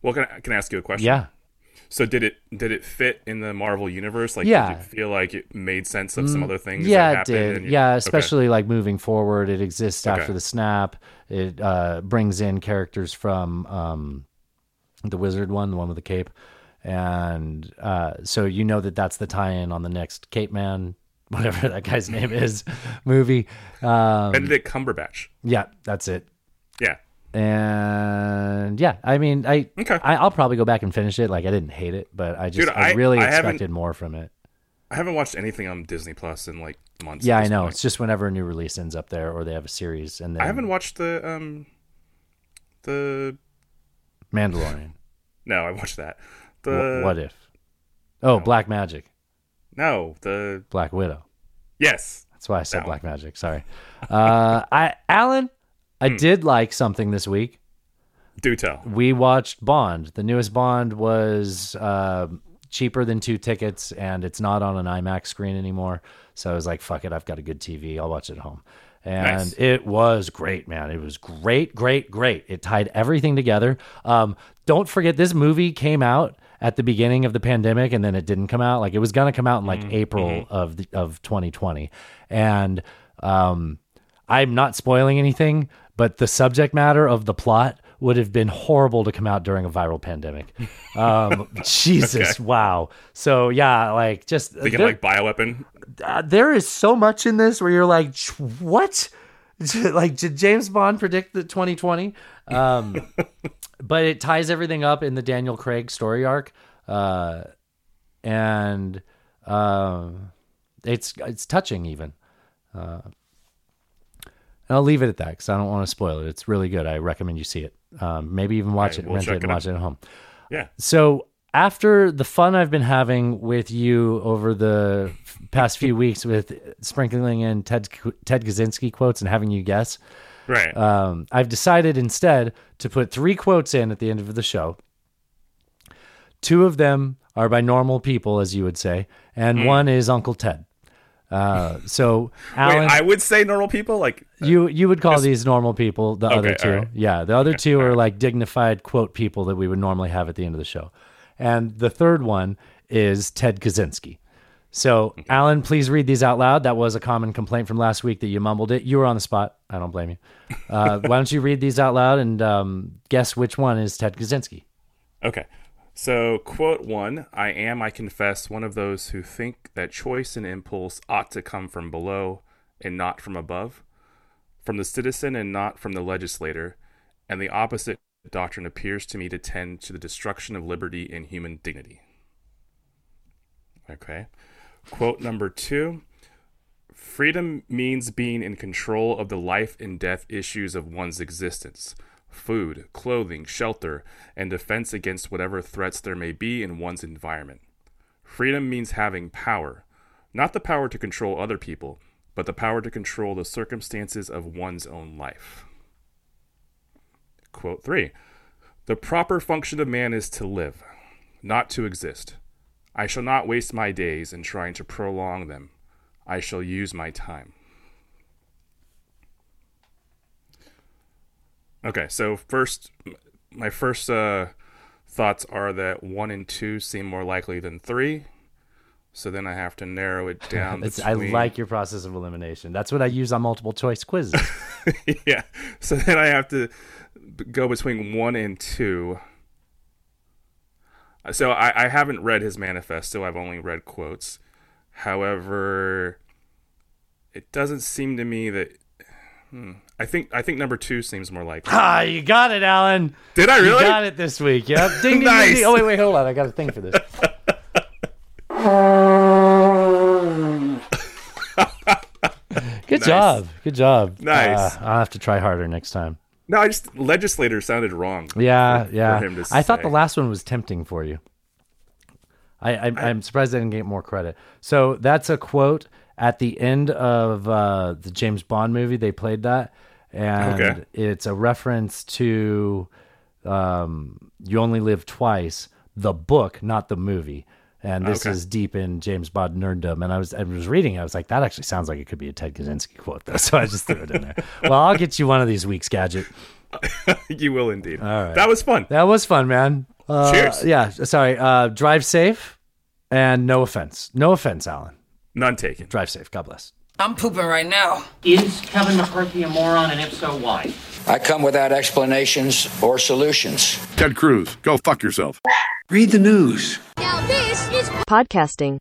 Well, can I, can I ask you a question? Yeah, So did it did it fit in the Marvel universe? Like, Yeah. did you feel like it made sense of some other things? yeah, that it did. yeah, okay. especially like moving forward, it exists Okay. after the snap. It uh, brings in characters from um, the wizard one, the one with the cape, and uh, so you know that that's the tie-in on the next Cape Man, whatever that guy's name is, movie. Um, Benedict Cumberbatch. yeah, that's it. Yeah. And yeah, I mean, I, Okay. I I'll probably go back and finish it. Like I didn't hate it, but I just Dude, I, I- really I expected more from it. I haven't watched anything on Disney Plus in like months. Yeah, I know. point. It's just whenever a new release ends up there, or they have a series, and then I haven't watched the um the Mandalorian. No, I watched that. The what if? Oh, Black Magic, No, the Black Widow. yes. That's why I said Black Magic. Sorry, uh, I Alan, I Hmm. did like something this week. Do tell. We watched Bond. The newest Bond was uh, cheaper than two tickets, and it's not on an IMAX screen anymore. So I was like, "Fuck it, I've got a good TV. I'll watch it at home." And Nice. it was great, man. It was great, great, great. It tied everything together. Um, don't forget, this movie came out at the beginning of the pandemic, and then it didn't come out. Like it was gonna come out in like April of the, of 2020, and um, I'm not spoiling anything, but the subject matter of the plot would have been horrible to come out during a viral pandemic. Um, Jesus, wow. So yeah, like just Thinking there, like bioweapon. uh, there is so much in this where you're like, what? like did James Bond predict the 2020? Um, but it ties everything up in the Daniel Craig story arc, uh, and um, it's it's touching even. Uh, and I'll leave it at that because I don't want to spoil it. It's really good. I recommend you see it. Um, maybe even watch Alright, it, we'll rent it, and out. watch it at home. Yeah. So after the fun I've been having with you over the past few weeks with sprinkling in Ted Ted Kaczynski quotes and having you guess, Right. um, I've decided instead to put three quotes in at the end of the show. Two of them are by normal people, as you would say, and one is Uncle Ted. Uh, so Alan, Wait, I would say normal people like you you would call these normal people. The other two, alright. yeah, the other two are like dignified quote people that we would normally have at the end of the show, and the third one is Ted Kaczynski. So, Alan, please read these out loud. That was a common complaint from last week that you mumbled it. You were on the spot. I don't blame you. Uh, why don't you read these out loud and um, guess which one is Ted Kaczynski? Okay. So, quote one I am, I confess, one of those who think that choice and impulse ought to come from below and not from above, from the citizen and not from the legislator, and the opposite doctrine appears to me to tend to the destruction of liberty and human dignity. Okay. Quote number two Freedom means being in control of the life and death issues of one's existence food, clothing, shelter, and defense against whatever threats there may be in one's environment. Freedom means having power, not the power to control other people, but the power to control the circumstances of one's own life. Quote 3 The proper function of man is to live, not to exist. I shall not waste my days in trying to prolong them. I shall use my time. Okay, so first, my first uh, thoughts are that one and two seem more likely than three. So then I have to narrow it down. It's, I like your process of elimination. That's what I use on multiple choice quizzes. yeah. So then I have to go between one and two. So I, I haven't read his manifesto. I've only read quotes. However, it doesn't seem to me that. Hmm, I think I think number two seems more likely. ah, you got it, Alan. Did I You really? got it this week. Yep. Ding, ding, ding, Nice. ding. Oh, wait, wait, hold on. I got a thing for this. Good Nice. job. Good job. Nice. Uh, I'll have to try harder next time. No, I just legislator sounded wrong. Yeah, for- yeah. For him to I thought the last one was tempting for you. I, I, I am surprised I didn't get more credit. So that's a quote at the end of uh, the James Bond movie. They played that, and Okay. it's a reference to um, "You Only Live Twice," the book, not the movie. And this Okay. is deep in James Bond nerddom. And I was I was reading, it, I was like, that actually sounds like it could be a Ted Kaczynski quote, though. So I just threw it in there. well, I'll get you one of these weeks, gadget. you will indeed. All right. That was fun. That was fun, man. Uh, Cheers. Yeah, sorry. Uh, drive safe and no offense. No offense, Alan. None taken. Drive safe. God bless. I'm pooping right now. Is Kevin McCarthy a moron, and if so, why? I come without explanations or solutions. Ted Cruz, go fuck yourself. Read the news. Now this is podcasting.